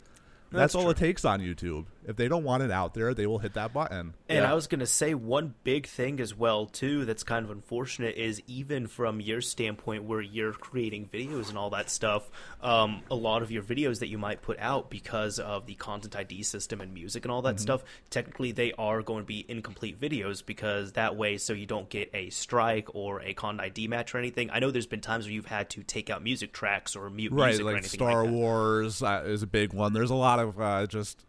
[SPEAKER 3] That's,
[SPEAKER 1] That's
[SPEAKER 3] all
[SPEAKER 1] true.
[SPEAKER 3] it takes on YouTube. If they don't want it out there, they will hit that button.
[SPEAKER 1] And
[SPEAKER 2] Yeah.
[SPEAKER 1] I was going to say one big thing as well too that's kind of unfortunate is even from your standpoint where you're creating videos and all that stuff, um, a lot of your videos that you might put out because of the content ID system and music and all that stuff, technically they are going to be incomplete videos because that way so you don't get a strike or a content ID match or anything. I know there's been times where you've had to take out music tracks or mute
[SPEAKER 3] Right,
[SPEAKER 1] music or
[SPEAKER 3] like
[SPEAKER 1] anything
[SPEAKER 3] Star
[SPEAKER 1] like that.
[SPEAKER 3] Wars uh, is a big one. There's a lot of uh, just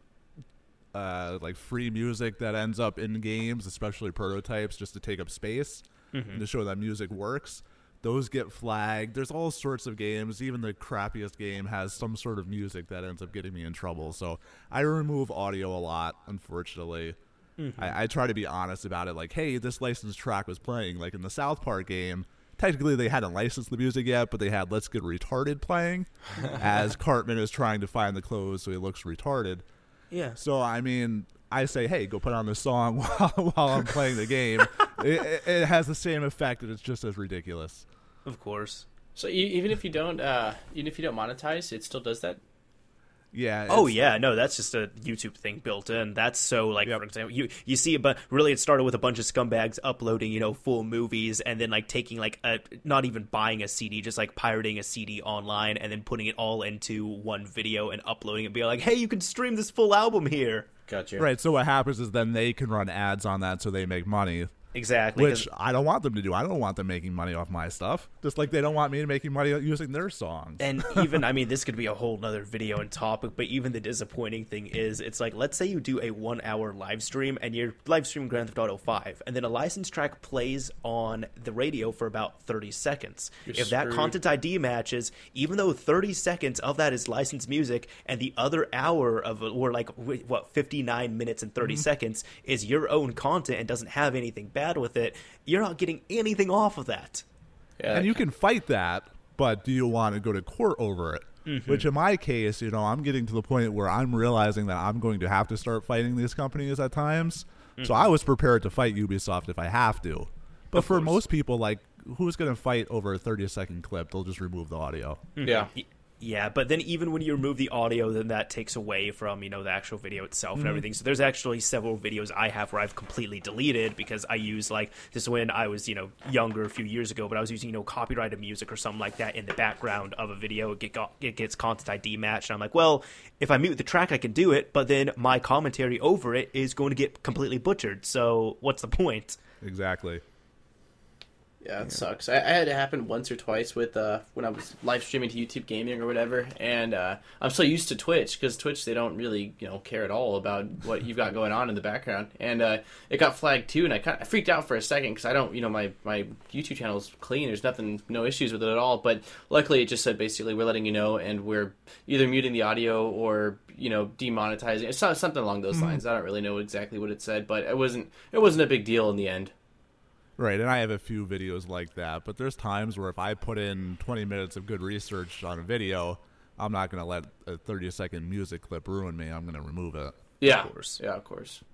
[SPEAKER 3] uh, like free music that ends up in games, especially prototypes, just to take up space
[SPEAKER 1] Mm-hmm.
[SPEAKER 3] and to show that music works. Those get flagged. There's all sorts of games. Even the crappiest game has some sort of music that ends up getting me in trouble. So I remove audio a lot, unfortunately.
[SPEAKER 1] Mm-hmm.
[SPEAKER 3] I, I try to be honest about it. Like, hey, this licensed track was playing. Like in the South Park game, technically they hadn't licensed the music yet, but they had "Let's Get Retarded" playing, as Cartman is trying to find the clothes so he looks retarded.
[SPEAKER 1] Yeah.
[SPEAKER 3] So I mean, I say, hey, go put on this song while, while I'm playing the game. it, it, it has the same effect, and it's just as ridiculous.
[SPEAKER 1] Of course.
[SPEAKER 2] So e- even if you don't, uh, even if you don't monetize, it still does that.
[SPEAKER 3] Yeah.
[SPEAKER 1] Oh yeah, uh, no, that's just a YouTube thing built in. That's so like
[SPEAKER 3] Yep.
[SPEAKER 1] for example, you you see, but really it started with a bunch of scumbags uploading you know full movies and then like taking like a not even buying a CD, just like pirating a CD online and then putting it all into one video and uploading it, being like, hey, you can stream this full album here.
[SPEAKER 2] Gotcha.
[SPEAKER 3] Right. So what happens is then they can run ads on that, so they make money.
[SPEAKER 1] Exactly. 'cause-
[SPEAKER 3] Which I don't want them to do. I don't want them making money off my stuff. Just like they don't want me making money using their songs.
[SPEAKER 1] and even I mean this could be a whole nother video and topic, but even the disappointing thing is it's like let's say you do a one hour live stream and you're live streaming Grand Theft Auto five and then a license track plays on the radio for about thirty seconds.
[SPEAKER 2] You're
[SPEAKER 1] if that content ID matches, even though thirty seconds of that is licensed music and the other hour of or like what fifty nine minutes and 30 mm-hmm. seconds is your own content and doesn't have anything bad with it, you're not getting anything off of that.
[SPEAKER 2] Yeah.
[SPEAKER 3] and you can fight that but do you want to go to court over it? Mm-hmm. Which in my case, you know, I'm getting to the point where I'm realizing that I'm going to have to start fighting these companies at times. So mm-hmm. I was prepared to fight Ubisoft if I have to. But for
[SPEAKER 1] course.
[SPEAKER 3] most people, like, who's going to fight over a 30 second clip? They'll just remove the audio.
[SPEAKER 2] Mm-hmm.
[SPEAKER 1] Yeah. Yeah, but then even when you remove the audio, then that takes away from you know the actual video itself and mm-hmm. everything. So there's actually several videos I have where I've completely deleted because I use like this when I was you know younger a few years ago, but I was using you know copyrighted music or something like that in the background of a video. It, get, it gets content ID matched, and I'm like, well, if I mute the track, I can do it, but then my commentary over it is going to get completely butchered. So what's the point?
[SPEAKER 3] Exactly.
[SPEAKER 2] Yeah, it sucks. I, I had it happen once or twice with uh, when I was live streaming to YouTube Gaming or whatever, and uh, I'm so used to Twitch because Twitch they don't really you know care at all about what you've got going on in the background, and uh, it got flagged too, and I kind of freaked out for a second because I don't you know my my YouTube channel's clean, there's nothing, no issues with it at all, but luckily it just said basically we're letting you know, and we're either muting the audio or you know demonetizing. It's not something along those lines. I don't really know exactly what it said, but it wasn't it wasn't a big deal in the end.
[SPEAKER 3] Right, and I have a few videos like that, but there's times where if I put in 20 minutes of good research on a video, I'm not going to let a 30 second music clip ruin me. I'm going to remove it.
[SPEAKER 2] Yeah, Of
[SPEAKER 1] course.
[SPEAKER 2] Yeah, of course.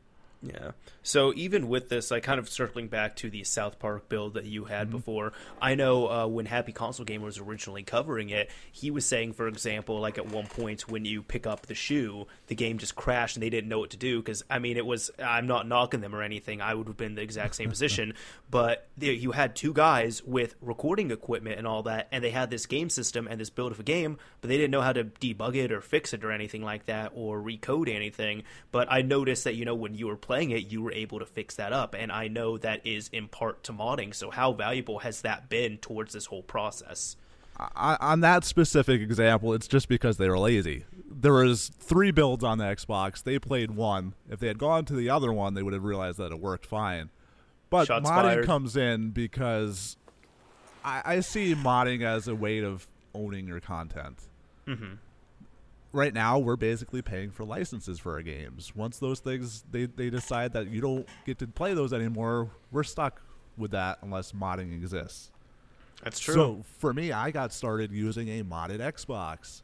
[SPEAKER 1] Yeah. So even with this, like kind of circling back to the South Park build that you had before, I know uh, when Happy Console Gamer was originally covering it, he was saying, for example, like at one point when you pick up the shoe, the game just crashed and they didn't know what to do. Because I mean, it was I'm not knocking them or anything. I would have been in the exact same position, but you had two guys with recording equipment and all that, and they had this game system and this build of a game, but they didn't know how to debug it or fix it or anything like that or recode anything. But I noticed that you know when you were playing it, you were able to fix that up, and I know that is in part to modding. So how valuable has that been towards this whole process?
[SPEAKER 3] I, on that specific example, it's just because they were lazy. There was three builds on the Xbox. They played one. If they had gone to the other one, they would have realized that it worked fine. But
[SPEAKER 1] Shots
[SPEAKER 3] modding
[SPEAKER 1] fired.
[SPEAKER 3] comes in because I, I see modding as a way of owning your content.
[SPEAKER 1] Mm-hmm.
[SPEAKER 3] Right now, we're basically paying for licenses for our games. Once those things they, they decide that you don't get to play those anymore, we're stuck with that unless modding exists.
[SPEAKER 1] That's true.
[SPEAKER 3] So for me, I got started using a modded Xbox.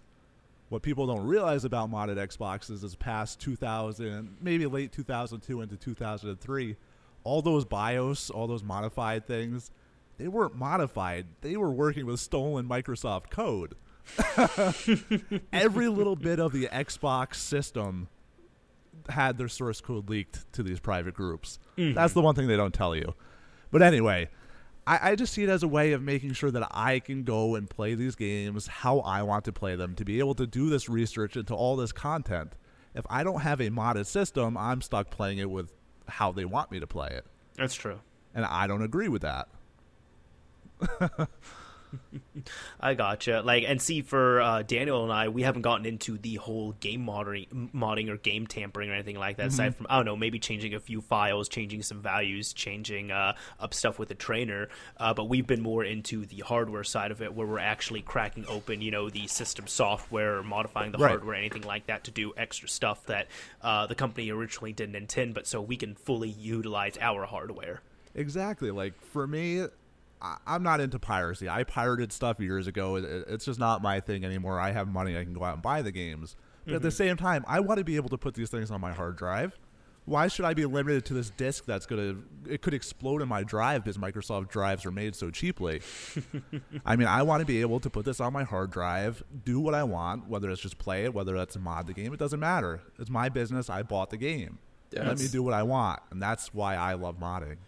[SPEAKER 3] What people don't realize about modded Xboxes is past 2000, maybe late 2002 into 2003, all those BIOS, all those modified things, they weren't modified. They were working with stolen Microsoft code. Every little bit of the Xbox system had their source code leaked to these private groups. Mm-hmm. That's the one thing they don't tell you. But anyway, I, I just see it as a way of making sure that I can go and play these games how I want to play them, to be able to do this research into all this content. If I don't have a modded system, I'm stuck playing it with how they want me to play it.
[SPEAKER 1] That's true.
[SPEAKER 3] And I don't agree with that.
[SPEAKER 1] I gotcha. Like, and see, for uh, Daniel and I, we haven't gotten into the whole game modding, modding or game tampering or anything like that. Aside from, I don't know, maybe changing a few files, changing some values, changing uh, up stuff with the trainer. Uh, but we've been more into the hardware side of it, where we're actually cracking open, you know, the system software, or modifying the
[SPEAKER 3] Right.
[SPEAKER 1] hardware, anything like that, to do extra stuff that uh, the company originally didn't intend. But so we can fully utilize our hardware.
[SPEAKER 3] Exactly. Like for me, I, I'm not into piracy. I pirated stuff years ago. It, it- it's just not my thing anymore. I have money. I can go out and buy the games. But at the mm-hmm. same time, I want to be able to put these things on my hard drive. Why should I be limited to this disk that's gonna? It could explode in my drive because Microsoft drives are made so cheaply. I mean, I want to be able to put this on my hard drive, do what I want, whether it's just play it, whether that's mod the game. It doesn't matter. It's my business. I bought the game.
[SPEAKER 2] Yeah,
[SPEAKER 3] Let me do what I want, and that's why I love modding.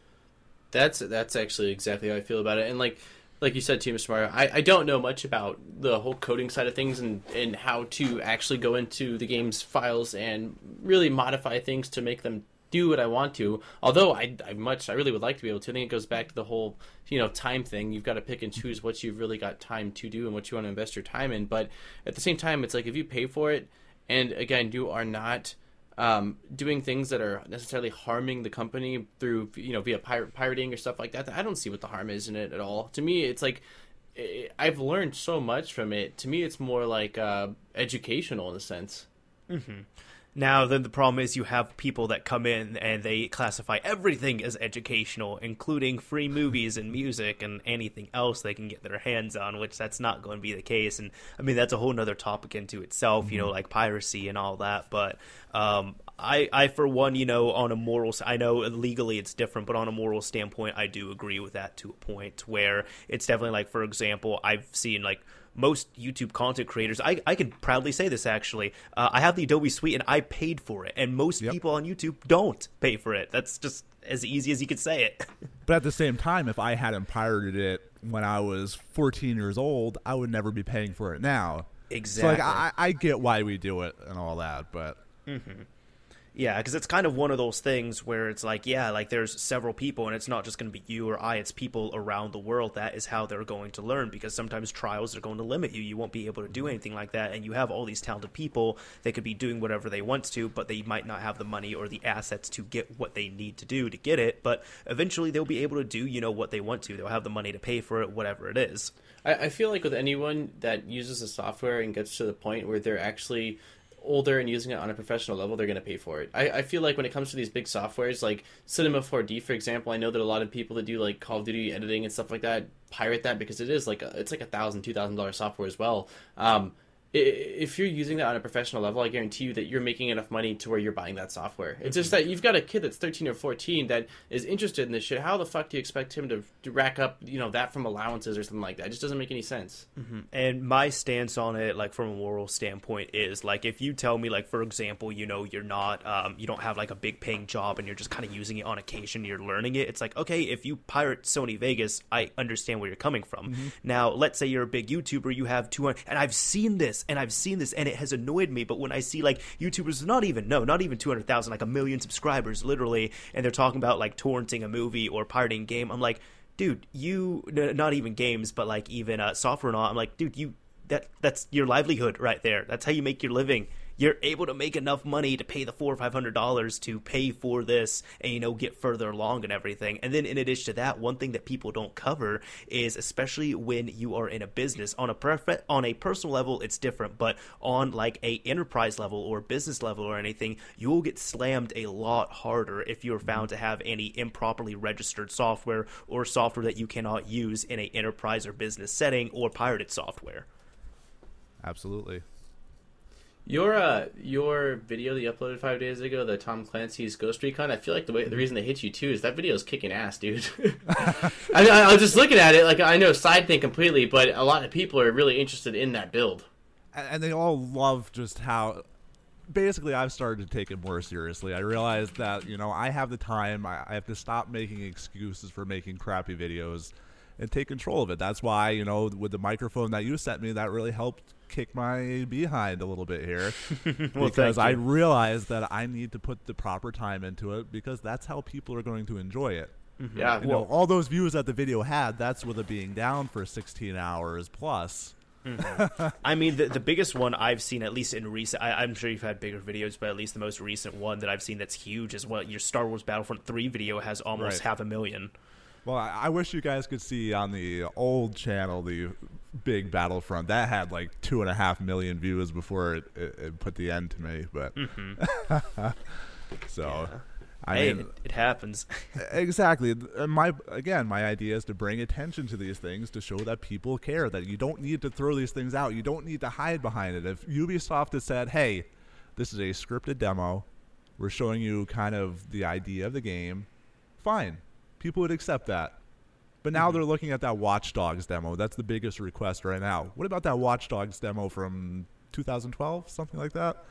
[SPEAKER 2] That's that's actually exactly how I feel about it. And like like you said too, Mr. Mario, I, I don't know much about the whole coding side of things and, and how to actually go into the game's files and really modify things to make them do what I want to. Although I, I much I really would like to be able to. I think it goes back to the whole you know time thing. You've got to pick and choose what you've really got time to do and what you want to invest your time in. But at the same time, it's like if you pay for it, and again, you are not um, doing things that are necessarily harming the company through you know via pir- pirating or stuff like that. I don't see what the harm is in it at all. To me, it's like i I've learned so much from it. To me, it's more like uh, educational in a sense.
[SPEAKER 1] Now, then the problem is you have people that come in and they classify everything as educational, including free movies and music and anything else they can get their hands on, which that's not going to be the case. And I mean, that's a whole nother topic into itself, you know, like piracy and all that. But um, I, I, for one, you know, on a moral, I know legally it's different, but on a moral standpoint, I do agree with that to a point where it's definitely like, for example, I've seen like most YouTube content creators, I, I can proudly say this actually. Uh, I have the Adobe Suite and I paid for it, and most
[SPEAKER 3] Yep.
[SPEAKER 1] people on YouTube don't pay for it. That's just as easy as you could say it.
[SPEAKER 3] But at the same time, if I hadn't pirated it when I was 14 years old, I would never be paying for it now.
[SPEAKER 1] exactly.
[SPEAKER 3] So like I, I get why we do it and all that, but
[SPEAKER 1] Yeah, because it's kind of one of those things where it's like, yeah, like there's several people, and it's not just going to be you or I. It's people around the world. That is how they're going to learn. Because sometimes trials are going to limit you. You won't be able to do mm-hmm. anything like that. And you have all these talented people. They could be doing whatever they want to, but they might not have the money or the assets to get what they need to do to get it. But eventually, they'll be able to do, you know, what they want to. They'll have the money to pay for it, whatever it is.
[SPEAKER 2] I, I feel like with anyone that uses the software and gets to the point where they're actually older and using it on a professional level, they're going to pay for it. I, I feel like when it comes to these big softwares, like Cinema 4D, for example, I know that a lot of people that do like Call of Duty editing and stuff like that pirate that because it is like a, it's like a thousand, two thousand dollar software as well. Um, if you're using that on a professional level, I guarantee you that you're making enough money to where you're buying that software. It's just mm-hmm. that you've got a kid that's 13 or 14 that is interested in this shit. How the fuck do you expect him to, to rack up, you know, that from allowances or something like that? It just doesn't make any sense. Mm-hmm.
[SPEAKER 1] And my stance on it, like from a moral standpoint, is like if you tell me, like for example, you know, you're not, um, you don't have like a big paying job, and you're just kind of using it on occasion, you're learning it. It's like okay, if you pirate Sony Vegas, I understand where you're coming from. Mm-hmm. Now, let's say you're a big YouTuber, you have 200, and I've seen this, and I've seen this, and it has annoyed me. But when I see like YouTubers, not even no, not even 200,000, like a million subscribers, literally, and they're talking about like torrenting a movie or pirating game, I'm like dude, you n- not even games, but like even uh, software and all. I'm like, dude, you that that's your livelihood right there. That's how you make your living. You're able to make enough money to pay the four or five hundred dollars to pay for this, and you know get further along and everything. And then in addition to that, one thing that people don't cover is especially when you are in a business on a prefer- on a personal level, it's different, but on like a enterprise level or business level or anything, you will get slammed a lot harder if you're found to have any improperly registered software or software that you cannot use in a enterprise or business setting or pirated software.
[SPEAKER 3] absolutely.
[SPEAKER 2] Your uh, your video that you uploaded five days ago, the Tom Clancy's Ghost Recon. I feel like the way the reason they hit you too is that video is kicking ass, dude. I, I, was just looking at it, like I know side thing completely, but a lot of people are really interested in that build.
[SPEAKER 3] and, and they all love just how basically I've started to take it more seriously. I realized that, you know, I have the time, I, I have to stop making excuses for making crappy videos and take control of it. That's why, you know, with the microphone that you sent me, that really helped kick my behind a little bit here.
[SPEAKER 1] Well,
[SPEAKER 3] because I realize that I need to put the proper time into it because that's how people are going to enjoy it. Mm-hmm.
[SPEAKER 2] Yeah,
[SPEAKER 3] You know, all those views that the video had, that's with it being down for 16 hours plus. Mm-hmm.
[SPEAKER 1] I mean, the, the biggest one I've seen, at least in recent, I, I'm sure you've had bigger videos, but at least the most recent one that I've seen that's huge is what your Star Wars Battlefront 3 video has almost
[SPEAKER 3] Right.
[SPEAKER 1] half a million.
[SPEAKER 3] Well, I, I wish you guys could see on the old channel the big Battlefront that had like two and a half million views before it, it, it put the end to me. But so, I
[SPEAKER 1] hey,
[SPEAKER 3] mean,
[SPEAKER 1] it, it happens.
[SPEAKER 3] exactly. Uh, My again, my idea is to bring attention to these things to show that people care. That you don't need to throw these things out. You don't need to hide behind it. If Ubisoft had said, "Hey, this is a scripted demo. We're showing you kind of the idea of the game," fine, people would accept that. But now they're looking at that Watch Dogs demo. That's the biggest request right now. What about that Watch Dogs demo from 2012, something like that?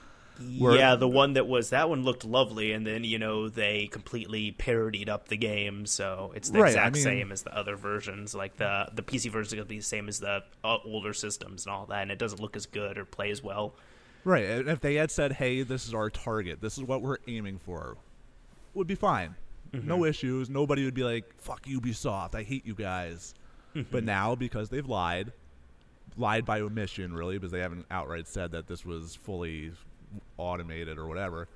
[SPEAKER 3] Where-
[SPEAKER 1] yeah, the one that was that one looked lovely, and then you know they completely parodied up the game, so it's the
[SPEAKER 3] Right, I
[SPEAKER 1] exact
[SPEAKER 3] mean-
[SPEAKER 1] same as the other versions. Like the the PC version is gonna be the same as the uh, older systems and all that, and it doesn't look as good or play as well.
[SPEAKER 3] Right. And if they had said, "Hey, this is our target. This is what we're aiming for," would be fine. No mm-hmm. issues. Nobody would be like, "Fuck Ubisoft. I hate you guys." But mm-hmm. now because they've lied, lied by omission, really, because they haven't outright said that this was fully automated or whatever.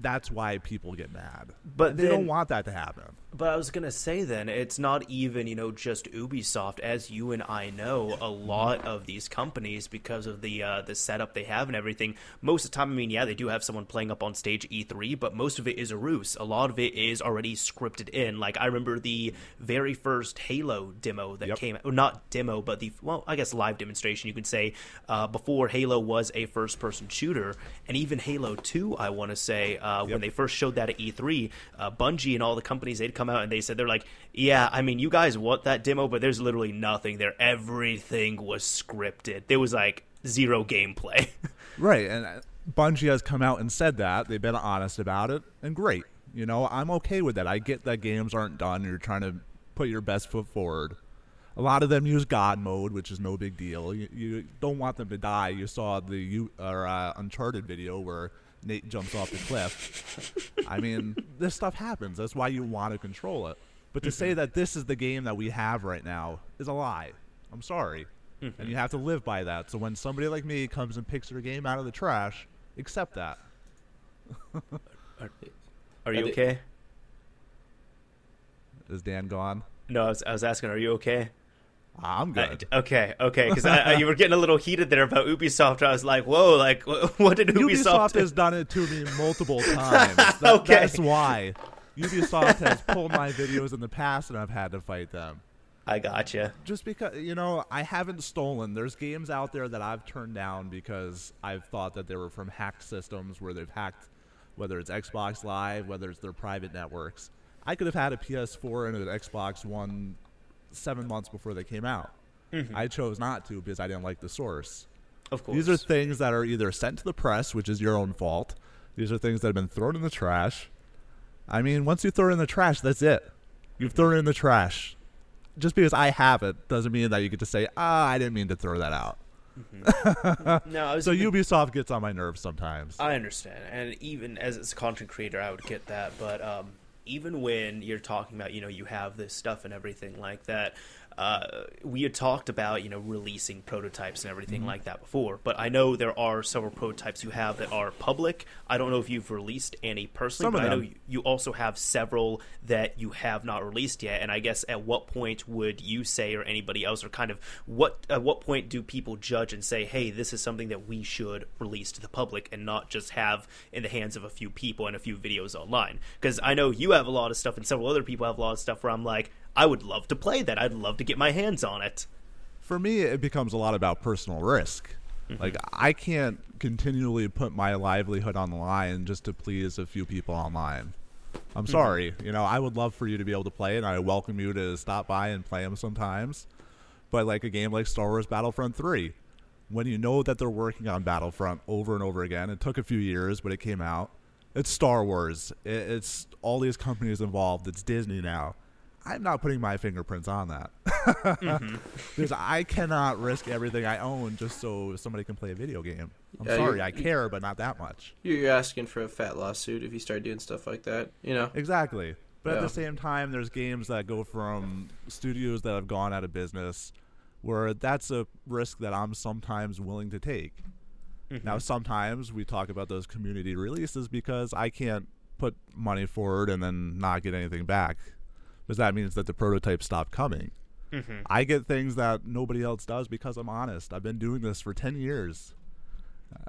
[SPEAKER 3] That's why people get mad.
[SPEAKER 1] But
[SPEAKER 3] they don't want that to happen.
[SPEAKER 1] But I was gonna say then it's not even you know just Ubisoft, as you and I know, a lot of these companies because of the uh, the setup they have and everything. Most of the time, I mean, yeah, they do have someone playing up on stage E3, but most of it is a ruse. A lot of it is already scripted in. Like I remember the very first Halo demo that
[SPEAKER 3] Yep.
[SPEAKER 1] came, well, not demo, but the well, I guess live demonstration you could say uh, before Halo was a first person shooter, and even Halo Two, I want to say uh, when they first showed that at E3, uh, Bungie and all the companies they'd come out and they said they're like, yeah, I mean, you guys want that demo, but there's literally nothing there. Everything was scripted. There was like zero gameplay.
[SPEAKER 3] Right, and uh, Bungie has come out and said that they've been honest about it, and great. You know, I'm okay with that. I get that games aren't done. You're trying to put your best foot forward. A lot of them use God mode, which is no big deal. You, you don't want them to die. You saw the or, uh, Uncharted video where Nate jumps off the cliff. I mean, this stuff happens. That's why you want to control it. But to say mm-hmm. that this is the game that we have right now is a lie. I'm sorry. And you mm-hmm. have to live by that. So when somebody like me comes and picks your game out of the trash, accept that.
[SPEAKER 1] Are you okay?
[SPEAKER 3] Is Dan gone?
[SPEAKER 1] No, I was, I was asking, are you okay?
[SPEAKER 3] I'm good.
[SPEAKER 1] Uh, okay, okay, because you were getting a little heated there about Ubisoft. I was like, whoa, like, what did Ubisoft,
[SPEAKER 3] Ubisoft has done it to me multiple times. That-
[SPEAKER 1] Okay.
[SPEAKER 3] That's why. Ubisoft has pulled my videos in the past and I've had to fight them.
[SPEAKER 1] I gotcha.
[SPEAKER 3] Just because, you know, I haven't stolen. There's games out there that I've turned down because I've thought that they were from hacked systems where they've hacked, whether it's Xbox Live, whether it's their private networks. I could have had a PS4 and an Xbox One seven months before they came out. I chose not to because I didn't like the source.
[SPEAKER 1] Of course.
[SPEAKER 3] These are things that are either sent to the press, which is your own fault. These are things that have been thrown in the trash. I mean, once you throw it in the trash, that's it. You've thrown it in the trash. Just because I have it doesn't mean that you get to say, ah, I didn't mean to throw that out.
[SPEAKER 1] no, I was
[SPEAKER 3] So
[SPEAKER 1] even-
[SPEAKER 3] Ubisoft gets on my nerves sometimes.
[SPEAKER 1] I understand, and even as a content creator, I would get that. But um, even when you're talking about, you know, you have this stuff and everything like that, uh, we had talked about, you know, releasing prototypes and everything
[SPEAKER 3] Mm-hmm.
[SPEAKER 1] like that before. But I know there are several prototypes you have that are public. I don't know if you've released any personally,
[SPEAKER 3] Some
[SPEAKER 1] but I know you, you also have several that you have not released yet. And I guess at what point would you say, or anybody else, or kind of what at what point do people judge and say, hey, this is something that we should release to the public and not just have in the hands of a few people and a few videos online? Because I know you have a lot of stuff, and several other people have a lot of stuff where I'm like, I would love to play that. I'd love to get my hands on it.
[SPEAKER 3] For me, it becomes a lot about personal risk. Mm-hmm. Like, I can't continually put my livelihood on the line just to please a few people online. I'm mm-hmm. sorry. You know, I would love for you to be able to play, and I welcome you to stop by and play them sometimes. But like a game like Star Wars Battlefront 3, when you know that they're working on Battlefront over and over again, it took a few years, but it came out. It's Star Wars. It's all these companies involved. It's Disney now. I'm not putting my fingerprints on that mm-hmm. because I cannot risk everything I own just so somebody can play a video game. I'm
[SPEAKER 2] Yeah,
[SPEAKER 3] sorry, I care, but not that much.
[SPEAKER 2] You're you're asking for a fat lawsuit if you start doing stuff like that. You know.
[SPEAKER 3] Exactly. But at the same time, there's games that go from studios that have gone out of business where that's a risk that I'm sometimes willing to take. Now, mm-hmm. sometimes we talk about those community releases because I can't put money forward and then not get anything back. Because that means that the prototypes stop coming. Mm-hmm. I get things that nobody else does because I'm honest. I've been doing this for 10 years.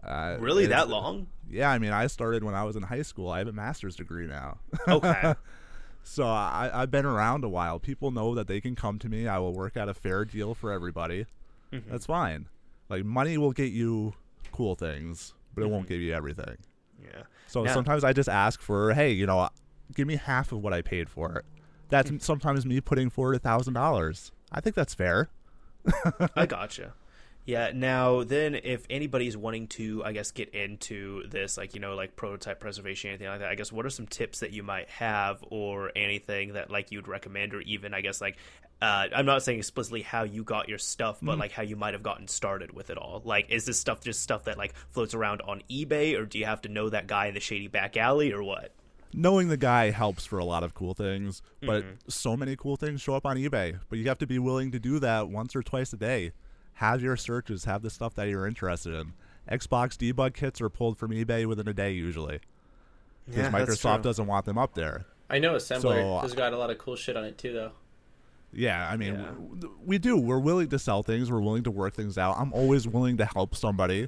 [SPEAKER 3] Uh,
[SPEAKER 1] Really, that long?
[SPEAKER 3] Yeah, I mean, I started when I was in high school. I have a master's degree now.
[SPEAKER 1] Okay.
[SPEAKER 3] So I, I've been around a while. People know that they can come to me. I will work out a fair deal for everybody. Mm-hmm. That's fine. Like money will get you cool things, but it won't mm-hmm. give you everything.
[SPEAKER 1] yeah.
[SPEAKER 3] So
[SPEAKER 1] Yeah.
[SPEAKER 3] sometimes I just ask for, hey, you know, give me half of what I paid for it. That's sometimes me putting forward a thousand dollars. I think that's fair.
[SPEAKER 1] I gotcha. Yeah. Now, then, if anybody's wanting to, I guess, get into this, like you know, like prototype preservation, anything like that, I guess, what are some tips that you might have, or anything that like you'd recommend, or even, I guess, like, uh, I'm not saying explicitly how you got your stuff, but like how you might have gotten started with it all. Like, is this stuff just stuff that like floats around on eBay, or do you have to know that guy in the shady back alley, or what?
[SPEAKER 3] Knowing the guy helps for a lot of cool things, but
[SPEAKER 1] Mm-hmm.
[SPEAKER 3] so many cool things show up on eBay. But you have to be willing to do that once or twice a day. Have your searches, have the stuff that you're interested in. Xbox debug kits are pulled from eBay within a day usually. Because
[SPEAKER 1] Yeah,
[SPEAKER 3] Microsoft
[SPEAKER 1] true.
[SPEAKER 3] doesn't want them up there.
[SPEAKER 2] I know Assembler
[SPEAKER 3] So,
[SPEAKER 2] has got a lot of cool shit on it too, though.
[SPEAKER 3] Yeah, I mean,
[SPEAKER 1] Yeah.
[SPEAKER 3] w- we do. We're willing to sell things. We're willing to work things out. I'm always willing to help somebody,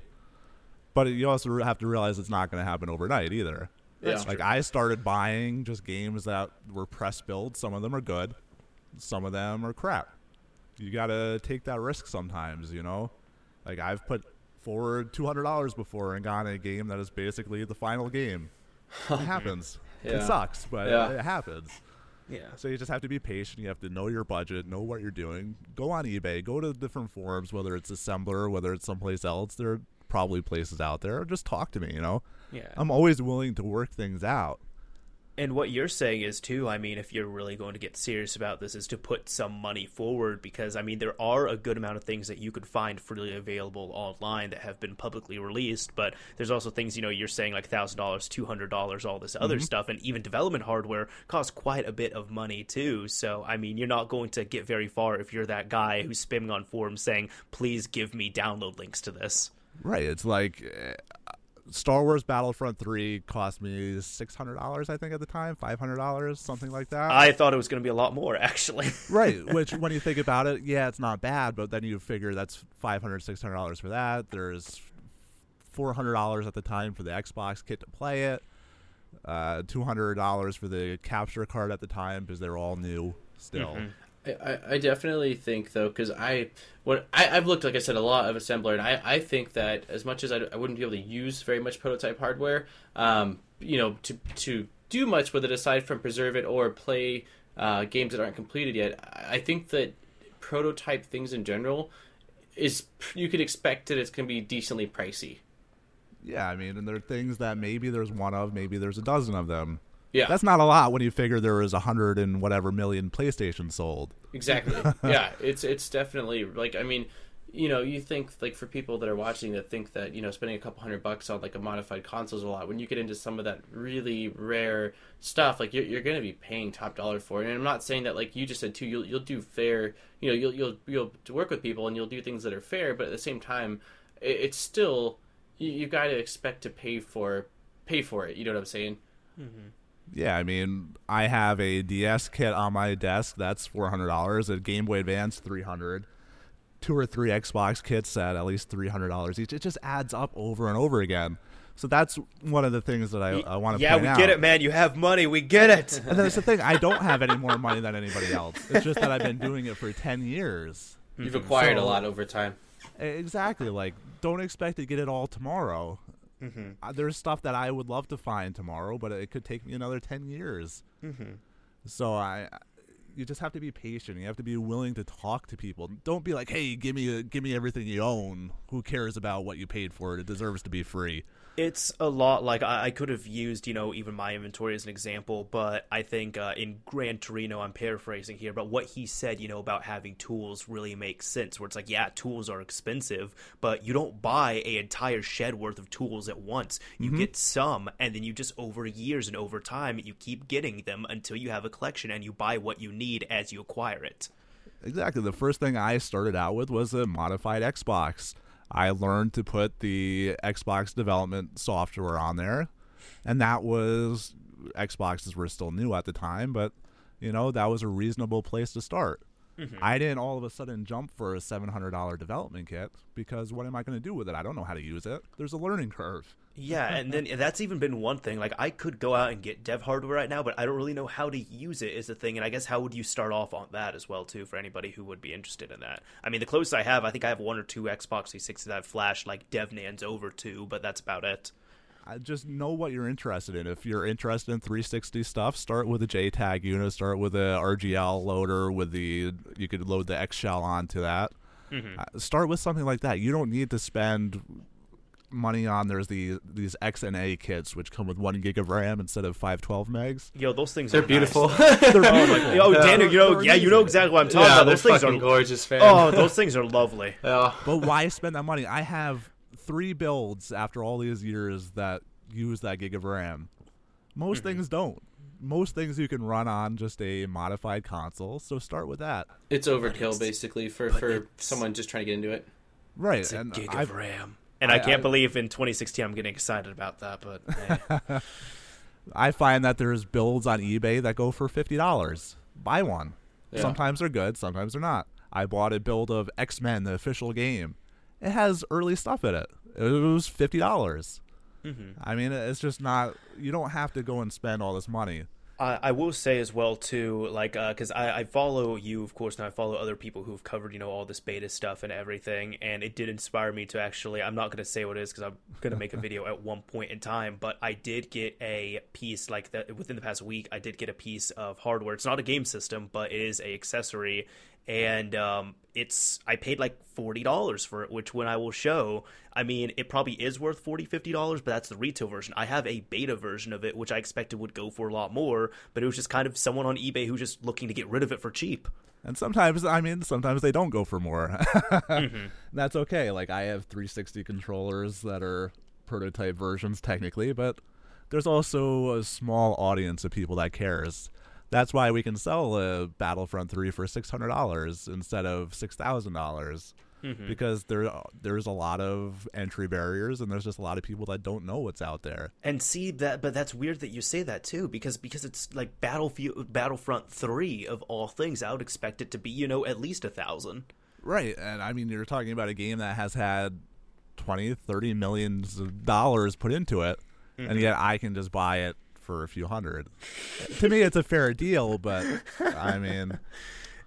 [SPEAKER 3] but you also have to realize it's not going to happen overnight either.
[SPEAKER 2] Yeah.
[SPEAKER 3] Like I started buying just games that were press build. Some of them are good, some of them are crap. You got to take that risk sometimes, you know. Like I've put forward two hundred dollars before and gotten a game that is basically the final game. It happens.
[SPEAKER 2] Yeah.
[SPEAKER 3] It sucks, but
[SPEAKER 2] Yeah.
[SPEAKER 3] it happens.
[SPEAKER 1] Yeah.
[SPEAKER 3] So you just have to be patient. You have to know your budget, know what you're doing. Go on eBay, go to different forums, whether it's Assembler, whether it's someplace else. There are probably places out there. Or just talk to me. You know,
[SPEAKER 1] Yeah.
[SPEAKER 3] I'm always willing to work things out.
[SPEAKER 1] And what you're saying is too, I mean, if you're really going to get serious about this, is to put some money forward because I mean, there are a good amount of things that you could find freely available online that have been publicly released, but there's also things you know you're saying like thousand dollars, two hundred dollars, all this other stuff, and even development hardware costs quite a bit of money too. So I mean, you're not going to get very far if you're that guy who's spamming on forums saying, "Please give me download links to this."
[SPEAKER 3] Right. It's like uh, Star Wars Battlefront 3 cost me $600, I think, at the time, $500, something like that.
[SPEAKER 1] I thought it was going to be a lot more actually.
[SPEAKER 3] right. Which, when you think about it, yeah, it's not bad, but then you figure that's $500, $600 for that. There's $400 at the time for the Xbox kit to play it. Uh, $200 for the capture card at the time because they're all new still.
[SPEAKER 1] Mm-hmm.
[SPEAKER 2] I, I- definitely think though, because I what I, I've looked like I said a lot of assembler, and I, I think that as much as I, I wouldn't be able to use very much prototype hardware, um, you know, to to do much with it aside from preserve it or play uh, games that aren't completed yet, I I think that prototype things in general is you could expect that it's going to be decently pricey.
[SPEAKER 3] Yeah, I mean, and there are things that maybe there's one of, maybe there's a dozen of them.
[SPEAKER 2] Yeah,
[SPEAKER 3] That's not a lot when you figure there was a hundred and whatever million PlayStation sold.
[SPEAKER 2] Exactly. yeah, it's it's definitely like I mean, you know, you think like for people that are watching that think that you know spending a couple hundred bucks on like a modified console is a lot. When you get into some of that really rare stuff, like you're you're going to be paying top dollar for it. And I'm not saying that like you just said too. You'll you'll do fair. You know, you'll you'll you'll work with people and you'll do things that are fair. But at the same time, it, it's still you, you got to expect to pay for pay for it. You know what I'm saying? Mm-hmm.
[SPEAKER 3] Yeah, I mean, I have a DS kit on my desk that's four hundred dollars. A Game Boy Advance three hundred. Two or three Xbox kits at at least three hundred dollars each. It just adds up over and over again. So that's one of the things that I, I want to
[SPEAKER 1] yeah,
[SPEAKER 3] point
[SPEAKER 1] we
[SPEAKER 3] out.
[SPEAKER 1] get it, man. You have money. We get it.
[SPEAKER 3] And that's the thing. I don't have any more money than anybody else. It's just that I've been doing it for ten years.
[SPEAKER 2] You've acquired a lot over time.
[SPEAKER 3] Exactly. Like, don't expect to get it all tomorrow.
[SPEAKER 1] Mm-hmm.
[SPEAKER 3] Uh, there's stuff that I would love to find tomorrow, but it could take me another ten years.
[SPEAKER 1] Mm-hmm.
[SPEAKER 3] So I, you just have to be patient. You have to be willing to talk to people. Don't be like, "Hey, give me, a, give me everything you own. Who cares about what you paid for it? It deserves to be free."
[SPEAKER 1] It's a lot like I, I could have used, you know, even my inventory as an example, but I think uh, in Gran Torino, I'm paraphrasing here, but what he said, you know, about having tools really makes sense. Where it's like, yeah, tools are expensive, but you don't buy a entire shed worth of tools at once. You get some, and then you just over years and over time, you keep getting them until you have a collection, and you buy what you need as you acquire it.
[SPEAKER 3] Exactly. The first thing I started out with was a modified Xbox. I learned to put the Xbox development software on there, and that was Xboxes were still new at the time, but you know that was a reasonable place to start. Mm-hmm. I didn't all of a sudden jump for a seven hundred dollar development kit because what am I going to do with it? I don't know how to use it. There's a learning curve.
[SPEAKER 1] Yeah, and then that's even been one thing. Like I could go out and get dev hardware right now, but I don't really know how to use it is the thing. And I guess how would you start off on that as well too for anybody who would be interested in that? I mean, the closest I have, I think I have one or two Xbox 360s that I've flashed like DevNans over to, but that's about it.
[SPEAKER 3] I just know what you're interested in. If you're interested in 360 stuff, start with a JTAG unit. Start with a RGLoader. With the you could load the X shell onto that. Uh, start with something like that. You don't need to spend money on. There's the these XNA kits which come with one gig of RAM instead of 512 megs.
[SPEAKER 1] Yo, those things
[SPEAKER 2] They're
[SPEAKER 1] are
[SPEAKER 2] beautiful.
[SPEAKER 1] Nice.
[SPEAKER 3] Oh, they're
[SPEAKER 1] oh
[SPEAKER 3] beautiful.
[SPEAKER 1] my, yo, Daniel, you know, yeah, you know exactly what I'm talking
[SPEAKER 2] yeah,
[SPEAKER 1] about. Those things are
[SPEAKER 2] gorgeous, man.
[SPEAKER 1] oh, those things are lovely.
[SPEAKER 2] Yeah.
[SPEAKER 3] But why spend that money? I have three builds after all these years that use that gig of RAM. Most mm-hmm. things don't. Most things you can run on just a modified console. So start with that.
[SPEAKER 2] It's overkill,
[SPEAKER 1] it's-
[SPEAKER 2] basically, for, for someone just trying to get into it.
[SPEAKER 3] Right.
[SPEAKER 1] It's a
[SPEAKER 3] and
[SPEAKER 1] gig
[SPEAKER 3] I've,
[SPEAKER 1] of RAM. And I,
[SPEAKER 3] I-
[SPEAKER 1] can't
[SPEAKER 3] I-
[SPEAKER 1] believe in 2016 I'm getting excited about that, but hey.
[SPEAKER 3] I find that there's builds on eBay that go for fifty dollars. Buy one.
[SPEAKER 2] Yeah.
[SPEAKER 3] Sometimes they're good, sometimes they're not. I bought a build of X Men, the official game. It has early stuff in it. It was fifty dollars. Mm-hmm. I mean, it's just not. You don't have to go and spend all this money.
[SPEAKER 1] I, I will say as well too, like, uh, because I, I follow you, of course, and I follow other people who've covered, you know, all this beta stuff and everything, and it did inspire me to actually. I'm not going to say what it is because I'm going to make a video at one point in time, but I did get a piece like that within the past week. I did get a piece of hardware. It's not a game system, but it is a accessory, and um, it's I paid like forty dollars for it, which when I will show, I mean, it probably is worth 40 50 dollars, but that's the retail version. I have a beta version of it, which I expected would go for a lot more, but it was just kind of someone on eBay who's just looking to get rid of it for cheap.
[SPEAKER 3] And sometimes, I mean, sometimes they don't go for more. That's okay. Like I have 360 controllers that are prototype versions technically, but there's also a small audience of people that cares. That's why we can sell a Battlefront 3 for $600 instead of $6,000 mm-hmm. because there there's a lot of entry barriers and there's just a lot of people that don't know what's out there.
[SPEAKER 1] And see that, but that's weird that you say that too, because because it's like Battlefield, Battlefront Three of all things. I would expect it to be, you know, at least a thousand.
[SPEAKER 3] Right. And I mean, you're talking about a game that has had 20, 30 millions of dollars put into it, and mm-hmm. yet I can just buy it for a few hundred. to me, it's a fair deal, but I mean,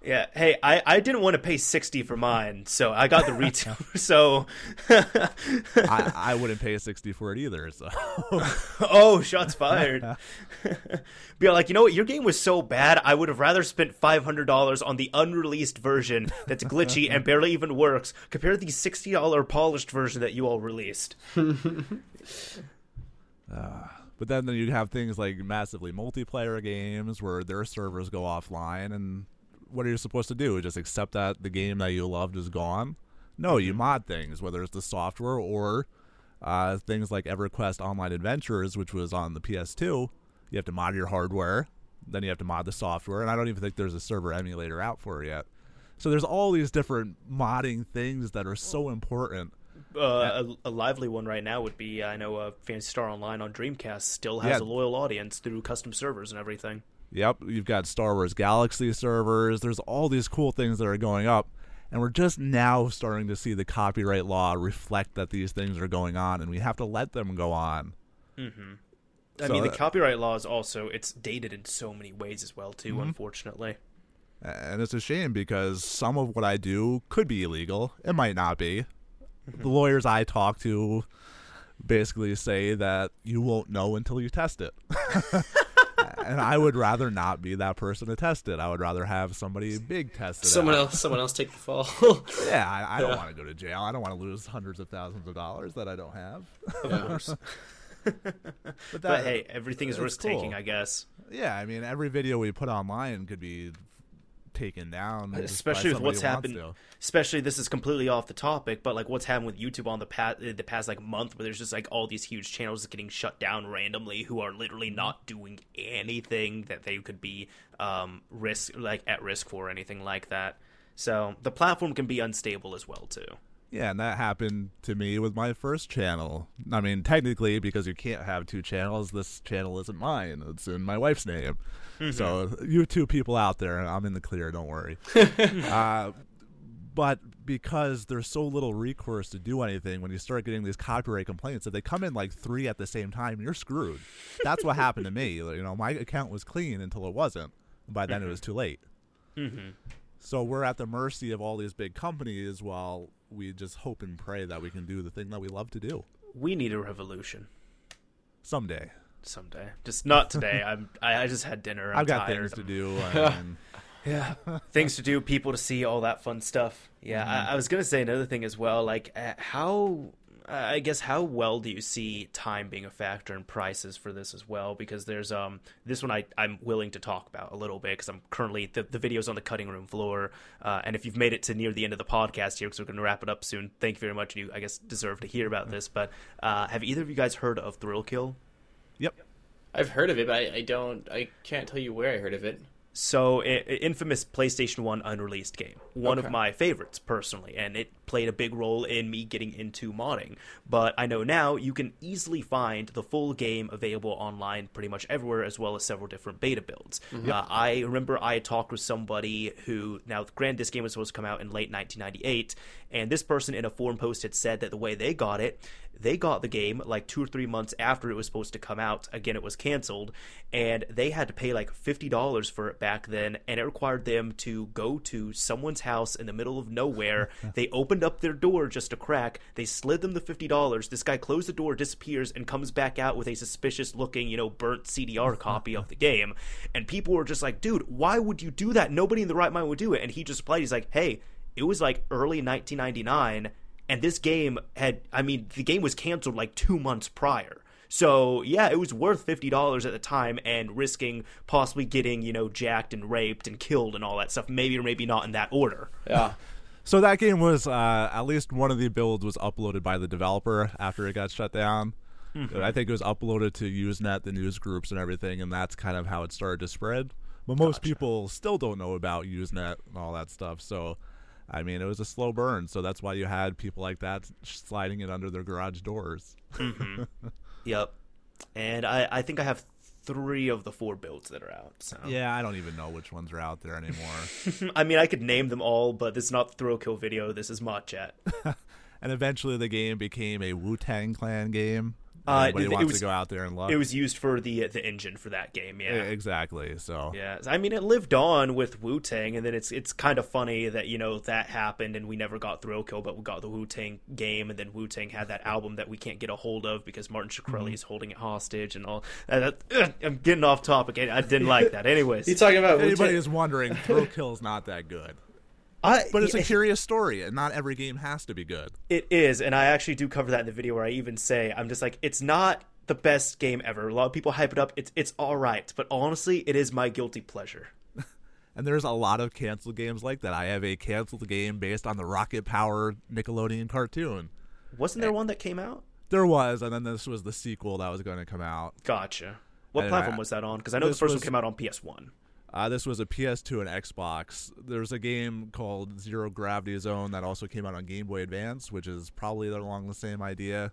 [SPEAKER 1] Yeah. Hey, I, I didn't want to pay sixty for mine, so I got the retail. so,
[SPEAKER 3] I, I wouldn't pay 60 for it either. So,
[SPEAKER 1] oh, shots fired. Be like, you know what? Your game was so bad. I would have rather spent five hundred dollars on the unreleased version that's glitchy and barely even works, compared to the sixty dollar polished version that you all released. Ah.
[SPEAKER 3] But then you have things like massively multiplayer games where their servers go offline, and what are you supposed to do? Just accept that the game that you loved is gone? No, you mod things, whether it's the software or uh, things like EverQuest Online Adventures, which was on the PS2. You have to mod your hardware, then you have to mod the software, and I don't even think there's a server emulator out for it yet. So there's all these different modding things that are so important.
[SPEAKER 1] Uh, a, a lively one right now would be I know uh, Phantasy Star Online on Dreamcast still has
[SPEAKER 3] Yeah.
[SPEAKER 1] a loyal audience through custom servers and everything.
[SPEAKER 3] Yep, you've got Star Wars Galaxy servers. There's all these cool things that are going up, and we're just now starting to see the copyright law reflect that these things are going on, and we have to let them go on. Mm-hmm.
[SPEAKER 1] I
[SPEAKER 3] So,
[SPEAKER 1] mean, the copyright law is also it's dated in so many ways as well too. Unfortunately,
[SPEAKER 3] And it's a shame because some of what I do could be illegal. It might not be. The lawyers I talk to basically say that you won't know until you test it. and I would rather not be that person to test it. I would rather have somebody big test it.
[SPEAKER 2] Someone
[SPEAKER 3] out.
[SPEAKER 2] else, someone else take the fall.
[SPEAKER 3] Yeah, I, I don't
[SPEAKER 2] Yeah.
[SPEAKER 3] want to go to jail. I don't want to lose hundreds of thousands of dollars that I don't have.
[SPEAKER 1] of course.
[SPEAKER 3] But, that,
[SPEAKER 1] but hey, everything is
[SPEAKER 3] it's
[SPEAKER 1] risk taking,
[SPEAKER 3] cool.
[SPEAKER 1] I guess.
[SPEAKER 3] yeah, I mean, every video we put online could be taken down,
[SPEAKER 1] Especially with what's happened.
[SPEAKER 3] to.
[SPEAKER 1] Especially this is completely off the topic, but like what's happened with YouTube on the past the past like month, where there's just like all these huge channels getting shut down randomly, who are literally not doing anything that they could be um risk like at risk for or anything like that. So the platform can be unstable as well too.
[SPEAKER 3] Yeah, and that happened to me with my first channel. I mean, technically, because you can't have two channels, this channel isn't mine. It's in my wife's name. Mm-hmm. So, you two people out there, I'm in the clear, don't worry. uh, but because there's so little recourse to do anything, when you start getting these copyright complaints, if they come in like three at the same time, you're screwed. That's what happened to me. You know, my account was clean until it wasn't. By then, it was mm-hmm. too late. Mm-hmm. So we're at the mercy of all these big companies while we just hope and pray that we can do the thing that we love to do
[SPEAKER 1] We need a revolution
[SPEAKER 3] someday.
[SPEAKER 1] Someday. Just not today. I'm I, I just had dinner. I'm
[SPEAKER 3] I've got
[SPEAKER 1] tired.
[SPEAKER 3] things to do. And
[SPEAKER 1] Yeah, things to do, people to see, all that fun stuff. Yeah, I, I was gonna say another thing as well. Like, uh, how uh, I guess how well do you see time being a factor in prices for this as well? Because there's um this one I I'm willing to talk about a little bit because I'm currently the the video's on the cutting room floor. Uh, and if you've made it to near the end of the podcast here, because we're gonna wrap it up soon, thank you very much. You I guess deserve to hear about this. But uh, have either of you guys heard of Thrill Kill?
[SPEAKER 3] Yep.
[SPEAKER 2] I've heard of it, but I, I don't. I can't tell you where I heard of it.
[SPEAKER 1] So, infamous PlayStation 1 unreleased game. One
[SPEAKER 2] Okay.
[SPEAKER 1] of my favorites, personally. And it played a big role in me getting into modding. But I know now you can easily find the full game available online pretty much everywhere, as well as several different beta builds. Uh, I remember I talked with somebody who, now, granted, this game was supposed to come out in late 1998, and this person in a forum post had said that the way they got it, they got the game like two or three months after it was supposed to come out. Again, it was canceled, and they had to pay like fifty dollars for it back then, and it required them to go to someone's house in the middle of nowhere. they opened up their door just a crack. They slid them the fifty dollars. This guy closed the door, disappears, and comes back out with a suspicious-looking, you know, burnt CDR copy of the game. And people were just like, "Dude, why would you do that? Nobody in the right mind would do it." And he just replied, "He's like, hey." It was like early 1999 and this game had i mean the game was canceled like two months prior so yeah it was worth $50 at the time and risking possibly getting you know jacked and raped and killed and all that stuff maybe or maybe not in that order
[SPEAKER 2] Yeah.
[SPEAKER 3] So that game was uh, at least one of the builds was uploaded by the developer after it got shut down. I think it was uploaded to Usenet, the news groups, and everything, and that's kind of how it started to spread. But most people still don't know about Usenet and all that stuff. So, I mean, it was a slow burn. So that's why you had people like that sliding it under their garage doors.
[SPEAKER 1] yep and i i think i have three of the four builds that are out so
[SPEAKER 3] Yeah, I don't even know which ones are out there anymore.
[SPEAKER 1] i mean i could name them all but this is not the Thrill Kill video this is mod chat
[SPEAKER 3] and eventually, the game became a Wu Tang Clan game.
[SPEAKER 1] Uh,
[SPEAKER 3] Anybody
[SPEAKER 1] it- it was-
[SPEAKER 3] to go out there and look.
[SPEAKER 1] it was used for the the engine for that game yeah
[SPEAKER 3] exactly. So
[SPEAKER 1] Yeah, I mean, it lived on with Wu Tang, and then it's it's kind of funny that you know that happened, and we never got Thrill Kill, but we got the Wu Tang game, and then Wu Tang had that album that we can't get a hold of because Martin Shkreli is holding it hostage and all. Uh, that, ugh, I'm getting off topic. I, I didn't like that. Anyways,
[SPEAKER 2] You talking about
[SPEAKER 3] If anybody
[SPEAKER 2] Wu-Tang-
[SPEAKER 3] is wondering, Thrill Kill's not that good.
[SPEAKER 1] I,
[SPEAKER 3] But it's a curious story, and not every game has to be good.
[SPEAKER 1] It is, and I actually do cover that in the video where I even say I'm just like it's not the best game ever. A lot of people hype it up. It's it's all right, but honestly, it is my guilty pleasure.
[SPEAKER 3] And there's a lot of canceled games like that. I have a canceled game based on the Rocket Power Nickelodeon cartoon.
[SPEAKER 1] Wasn't there one that came out?
[SPEAKER 3] There was, and then this was the sequel that was going to come out.
[SPEAKER 1] Gotcha. What
[SPEAKER 3] And
[SPEAKER 1] platform
[SPEAKER 3] I-
[SPEAKER 1] was that on? Because I know the first
[SPEAKER 3] was-
[SPEAKER 1] one came out on PS1.
[SPEAKER 3] Uh, this was a PS2 and Xbox. There's a game called Zero Gravity Zone that also came out on Game Boy Advance, which is probably along the same idea.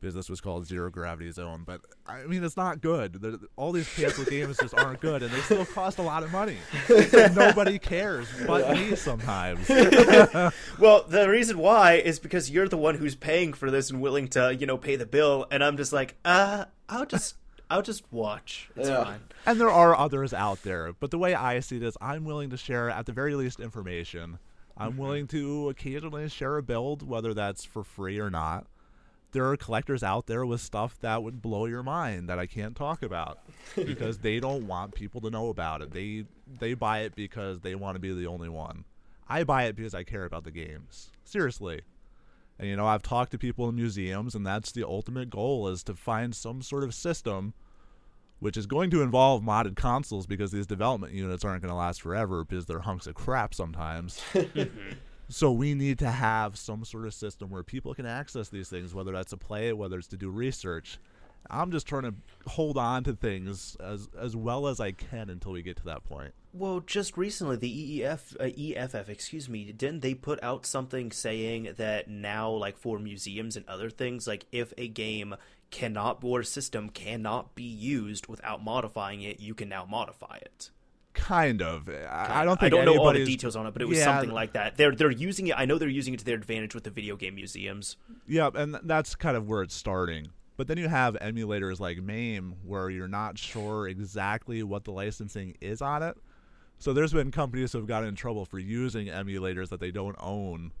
[SPEAKER 3] Because this was called Zero Gravity Zone, but I mean it's not good. All these canceled games just aren't good, and they still cost a lot of money. Nobody cares, but me sometimes.
[SPEAKER 1] Well, the reason why is because you're the one who's paying for this and willing to, you know, pay the bill, and I'm just like, uh, I'll just, I'll just watch. It's
[SPEAKER 2] Yeah.
[SPEAKER 1] fine.
[SPEAKER 3] And there are others out there, but the way I see this, I'm willing to share at the very least information. I'm mm-hmm. willing to occasionally share a build, whether that's for free or not. There are collectors out there with stuff that would blow your mind that I can't talk about because they don't want people to know about it. They they buy it because they want to be the only one. I buy it because I care about the games. Seriously. And you know, I've talked to people in museums and that's the ultimate goal is to find some sort of system which is going to involve modded consoles because these development units aren't going to last forever because they're hunks of crap sometimes. so we need to have some sort of system where people can access these things, whether that's to play it, whether it's to do research. I'm just trying to hold on to things as as well as I can until we get to that point.
[SPEAKER 1] Well, just recently, the EEF, uh, EFF, excuse me, didn't they put out something saying that now, like for museums and other things, like if a game cannot or system cannot be used without modifying it, you can now modify it.
[SPEAKER 3] Kind of. I, I don't think
[SPEAKER 1] I don't know all the details on it, but it was
[SPEAKER 3] Yeah,
[SPEAKER 1] something like that. They're they're using it. I know they're using it to their advantage with the video game museums.
[SPEAKER 3] Yeah, and that's kind of where it's starting. But then you have emulators like MAME where you're not sure exactly what the licensing is on it. So there's been companies who have gotten in trouble for using emulators that they don't own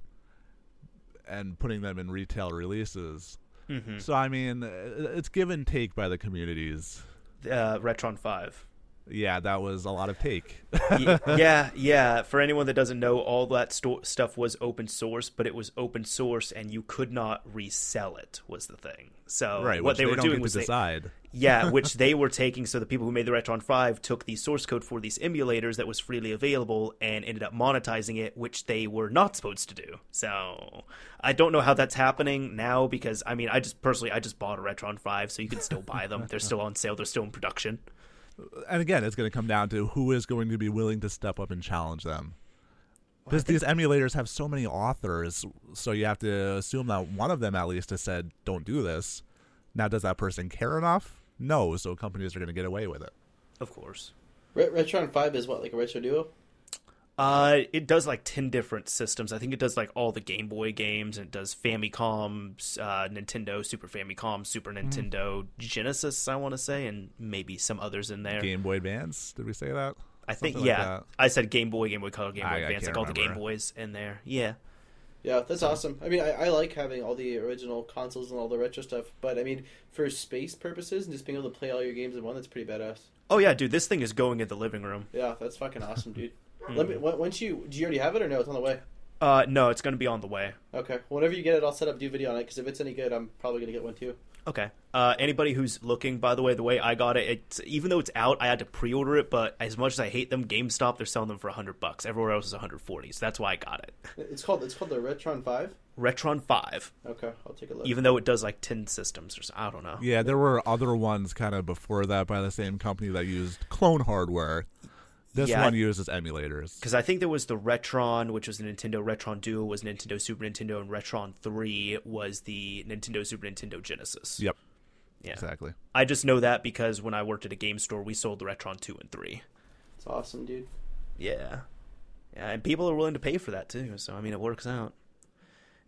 [SPEAKER 3] and putting them in retail releases.
[SPEAKER 1] Mm-hmm.
[SPEAKER 3] So I mean, it's give and take by the communities.
[SPEAKER 1] Uh, Retron Five.
[SPEAKER 3] Yeah, that was a lot of take.
[SPEAKER 1] Yeah, yeah. For anyone that doesn't know, all that sto- stuff was open source, but it was open source, and you could not resell it. Was the thing. So
[SPEAKER 3] right,
[SPEAKER 1] what
[SPEAKER 3] which
[SPEAKER 1] they, were doing was
[SPEAKER 3] to
[SPEAKER 1] they,
[SPEAKER 3] decide.
[SPEAKER 1] yeah, which they were taking. So the people who made the Retron Five took the source code for these emulators that was freely available and ended up monetizing it, which they were not supposed to do. So I don't know how that's happening now because I mean, I just personally I just bought a Retron Five, so you can still buy them. They're still on sale. They're still in production.
[SPEAKER 3] And again, it's going to come down to who is going to be willing to step up and challenge them. Because these emulators have so many authors, so you have to assume that one of them at least has said, "Don't do this." Now, does that person care enough? No, so companies are going to get away with it.
[SPEAKER 1] Of course.
[SPEAKER 2] Ret- Retron Five is what like a retro duo.
[SPEAKER 1] Uh, it does like ten different systems. I think it does like all the Game Boy games, and it does Famicom, uh, Nintendo, Super Famicom, Super Nintendo, Genesis. I want to say, and maybe some others in there.
[SPEAKER 3] Game Boy Advance, did we say that?
[SPEAKER 1] I think
[SPEAKER 3] Something
[SPEAKER 1] yeah.
[SPEAKER 3] that.
[SPEAKER 1] I said Game Boy, Game Boy Color, Game Boy
[SPEAKER 3] I- I
[SPEAKER 1] Advance,
[SPEAKER 3] can't
[SPEAKER 1] like all the Game. Boys in there. Yeah.
[SPEAKER 2] Yeah, that's awesome. I mean, I, I like having all the original consoles and all the retro stuff, but I mean, for space purposes and just being able to play all your games in one, that's pretty badass.
[SPEAKER 1] Oh yeah, dude, this thing is going in the living room.
[SPEAKER 2] Yeah, that's fucking awesome, dude. Let me. Once you do, you already have it or no? It's on the way.
[SPEAKER 1] Uh, no, it's going to be on the way.
[SPEAKER 2] Okay. Whenever you get it, I'll set up do video on it because if it's any good, I'm probably gonna get one too.
[SPEAKER 1] Okay. Uh, anybody who's looking, by the way, the way I got it, it's even though it's out, I had to pre-order it. But as much as I hate them, GameStop they're selling them for hundred bucks. Everywhere else is one hundred forty. So that's why I got it.
[SPEAKER 2] It's called it's called the Retron Five.
[SPEAKER 1] Retron Five,
[SPEAKER 2] Okay, I'll take a look.
[SPEAKER 1] even though it does like ten systems or so, I don't know.
[SPEAKER 3] Yeah, there were other ones kind of before that by the same company that used clone hardware. This
[SPEAKER 1] Yeah,
[SPEAKER 3] one
[SPEAKER 1] I-
[SPEAKER 3] uses emulators.
[SPEAKER 1] Because I think there was the Retron, which was the Nintendo Retron Duo, was Nintendo Super Nintendo, and Retron Three was the Nintendo Super Nintendo Genesis.
[SPEAKER 3] Yep,
[SPEAKER 1] Yeah.
[SPEAKER 3] exactly.
[SPEAKER 1] I just know that because when I worked at a game store, we sold the Retron Two and Three.
[SPEAKER 2] it's awesome, dude.
[SPEAKER 1] Yeah. Yeah, and people are willing to pay for that too. So I mean, it works out.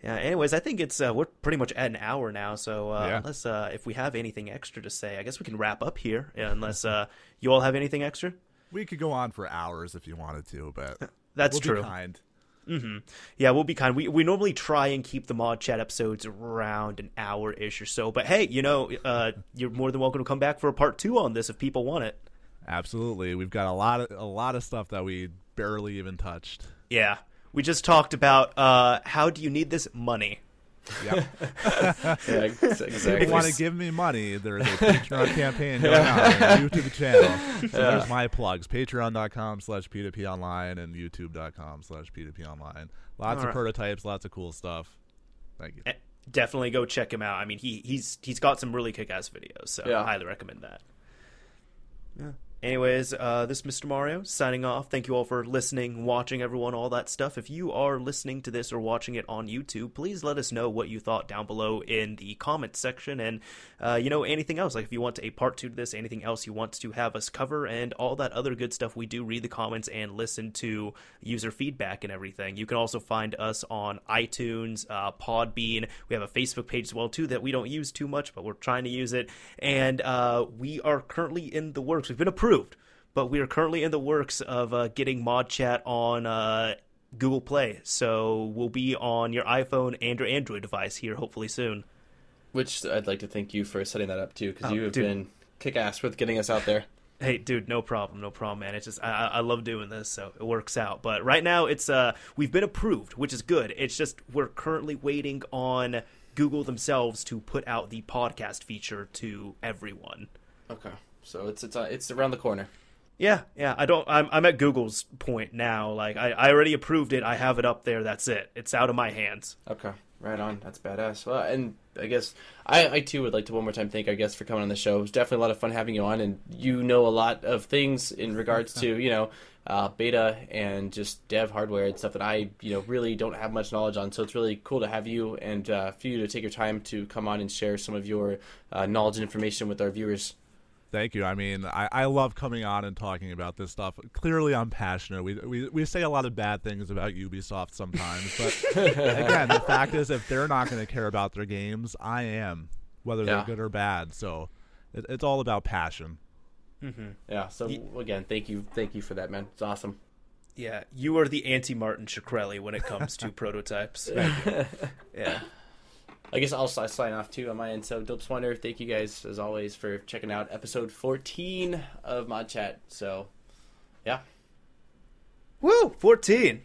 [SPEAKER 1] Yeah. Anyways, I think it's uh, we're pretty much at an hour now. So uh,
[SPEAKER 3] Yeah.
[SPEAKER 1] unless uh, if we have anything extra to say, I guess we can wrap up here. Yeah, unless uh, you all have anything extra.
[SPEAKER 3] We could go on for hours if you wanted to, but
[SPEAKER 1] That's
[SPEAKER 3] we'll
[SPEAKER 1] true.
[SPEAKER 3] Be kind.
[SPEAKER 1] Yeah, we'll be kind. We we normally try and keep the mod chat episodes around an hour ish or so. But hey, you know, uh, you're more than welcome to come back for a part two on this if people want it.
[SPEAKER 3] Absolutely, we've got a lot of a lot of stuff that we barely even touched.
[SPEAKER 1] Yeah, we just talked about uh, how do you need this money.
[SPEAKER 3] Yep.
[SPEAKER 2] Yeah, ex-
[SPEAKER 3] if you want to give me money, there's a Patreon campaign going on, on the YouTube channel. So there's my plugs: Patreon.com slash P2P online and YouTube.com slash P2P online. Lots
[SPEAKER 1] All
[SPEAKER 3] of
[SPEAKER 1] right.
[SPEAKER 3] prototypes, lots of cool stuff. Thank you.
[SPEAKER 1] Eh, Definitely go check him out. I mean, he he's he's got some really kick ass videos, so
[SPEAKER 2] Yeah.
[SPEAKER 1] I highly recommend that. Yeah. Anyways, uh, this is Mr. Mario signing off. Thank you all for listening, watching, everyone, all that stuff. If you are listening to this or watching it on YouTube, please let us know what you thought down below in the comments section. And, uh, you know, anything else, like if you want a part two to this, anything else you want to have us cover, and all that other good stuff, we do read the comments and listen to user feedback and everything. You can also find us on iTunes, uh, Podbean. We have a Facebook page as well, too, that we don't use too much, but we're trying to use it. And uh, we are currently in the works. We've been approved but we are currently in the works of uh, getting mod chat on uh, google play. So we'll be on your iphone and your android device here hopefully soon.
[SPEAKER 2] Which I'd like to thank you for setting that up too, because
[SPEAKER 1] Oh,
[SPEAKER 2] you have
[SPEAKER 1] dude.
[SPEAKER 2] been kick ass with getting us out there.
[SPEAKER 1] hey dude no problem no problem man. It's just I, I I love doing this so it works out. But right now it's uh we've been approved which is good. It's just we're currently waiting on google themselves to put out the podcast feature to everyone.
[SPEAKER 2] Okay, so it's it's uh, it's around the corner.
[SPEAKER 1] Yeah, yeah. I don't. I'm I'm at Google's point now. Like I, I already approved it. I have it up there. That's it. It's out of my hands.
[SPEAKER 2] Okay, right on. That's badass. Well, and I guess I, I too would like to one more time thank our guest for coming on the show. It was definitely a lot of fun having you on, and you know a lot of things in regards to you know uh, beta and just dev hardware and stuff that I you know really don't have much knowledge on. So it's really cool to have you and uh, for you to take your time to come on and share some of your uh, knowledge and information with our viewers.
[SPEAKER 3] Thank you. I mean, I, I love coming on and talking about this stuff. Clearly, I'm passionate. We, we we say a lot of bad things about Ubisoft sometimes, but again, the fact is, if they're not going to care about their games, I am, whether
[SPEAKER 2] Yeah.
[SPEAKER 3] they're good or bad. So it, it's all about passion. Mm-hmm.
[SPEAKER 2] Yeah. So again, thank you, thank you for that, man. It's awesome.
[SPEAKER 1] Yeah, you are the anti Martin Shkreli when it comes to prototypes. yeah.
[SPEAKER 2] I guess I'll si- sign off too on my end. So, Dope Wonder, thank you guys as always for checking out episode 14 of Mod Chat. So, yeah.
[SPEAKER 1] Woo! Fourteen.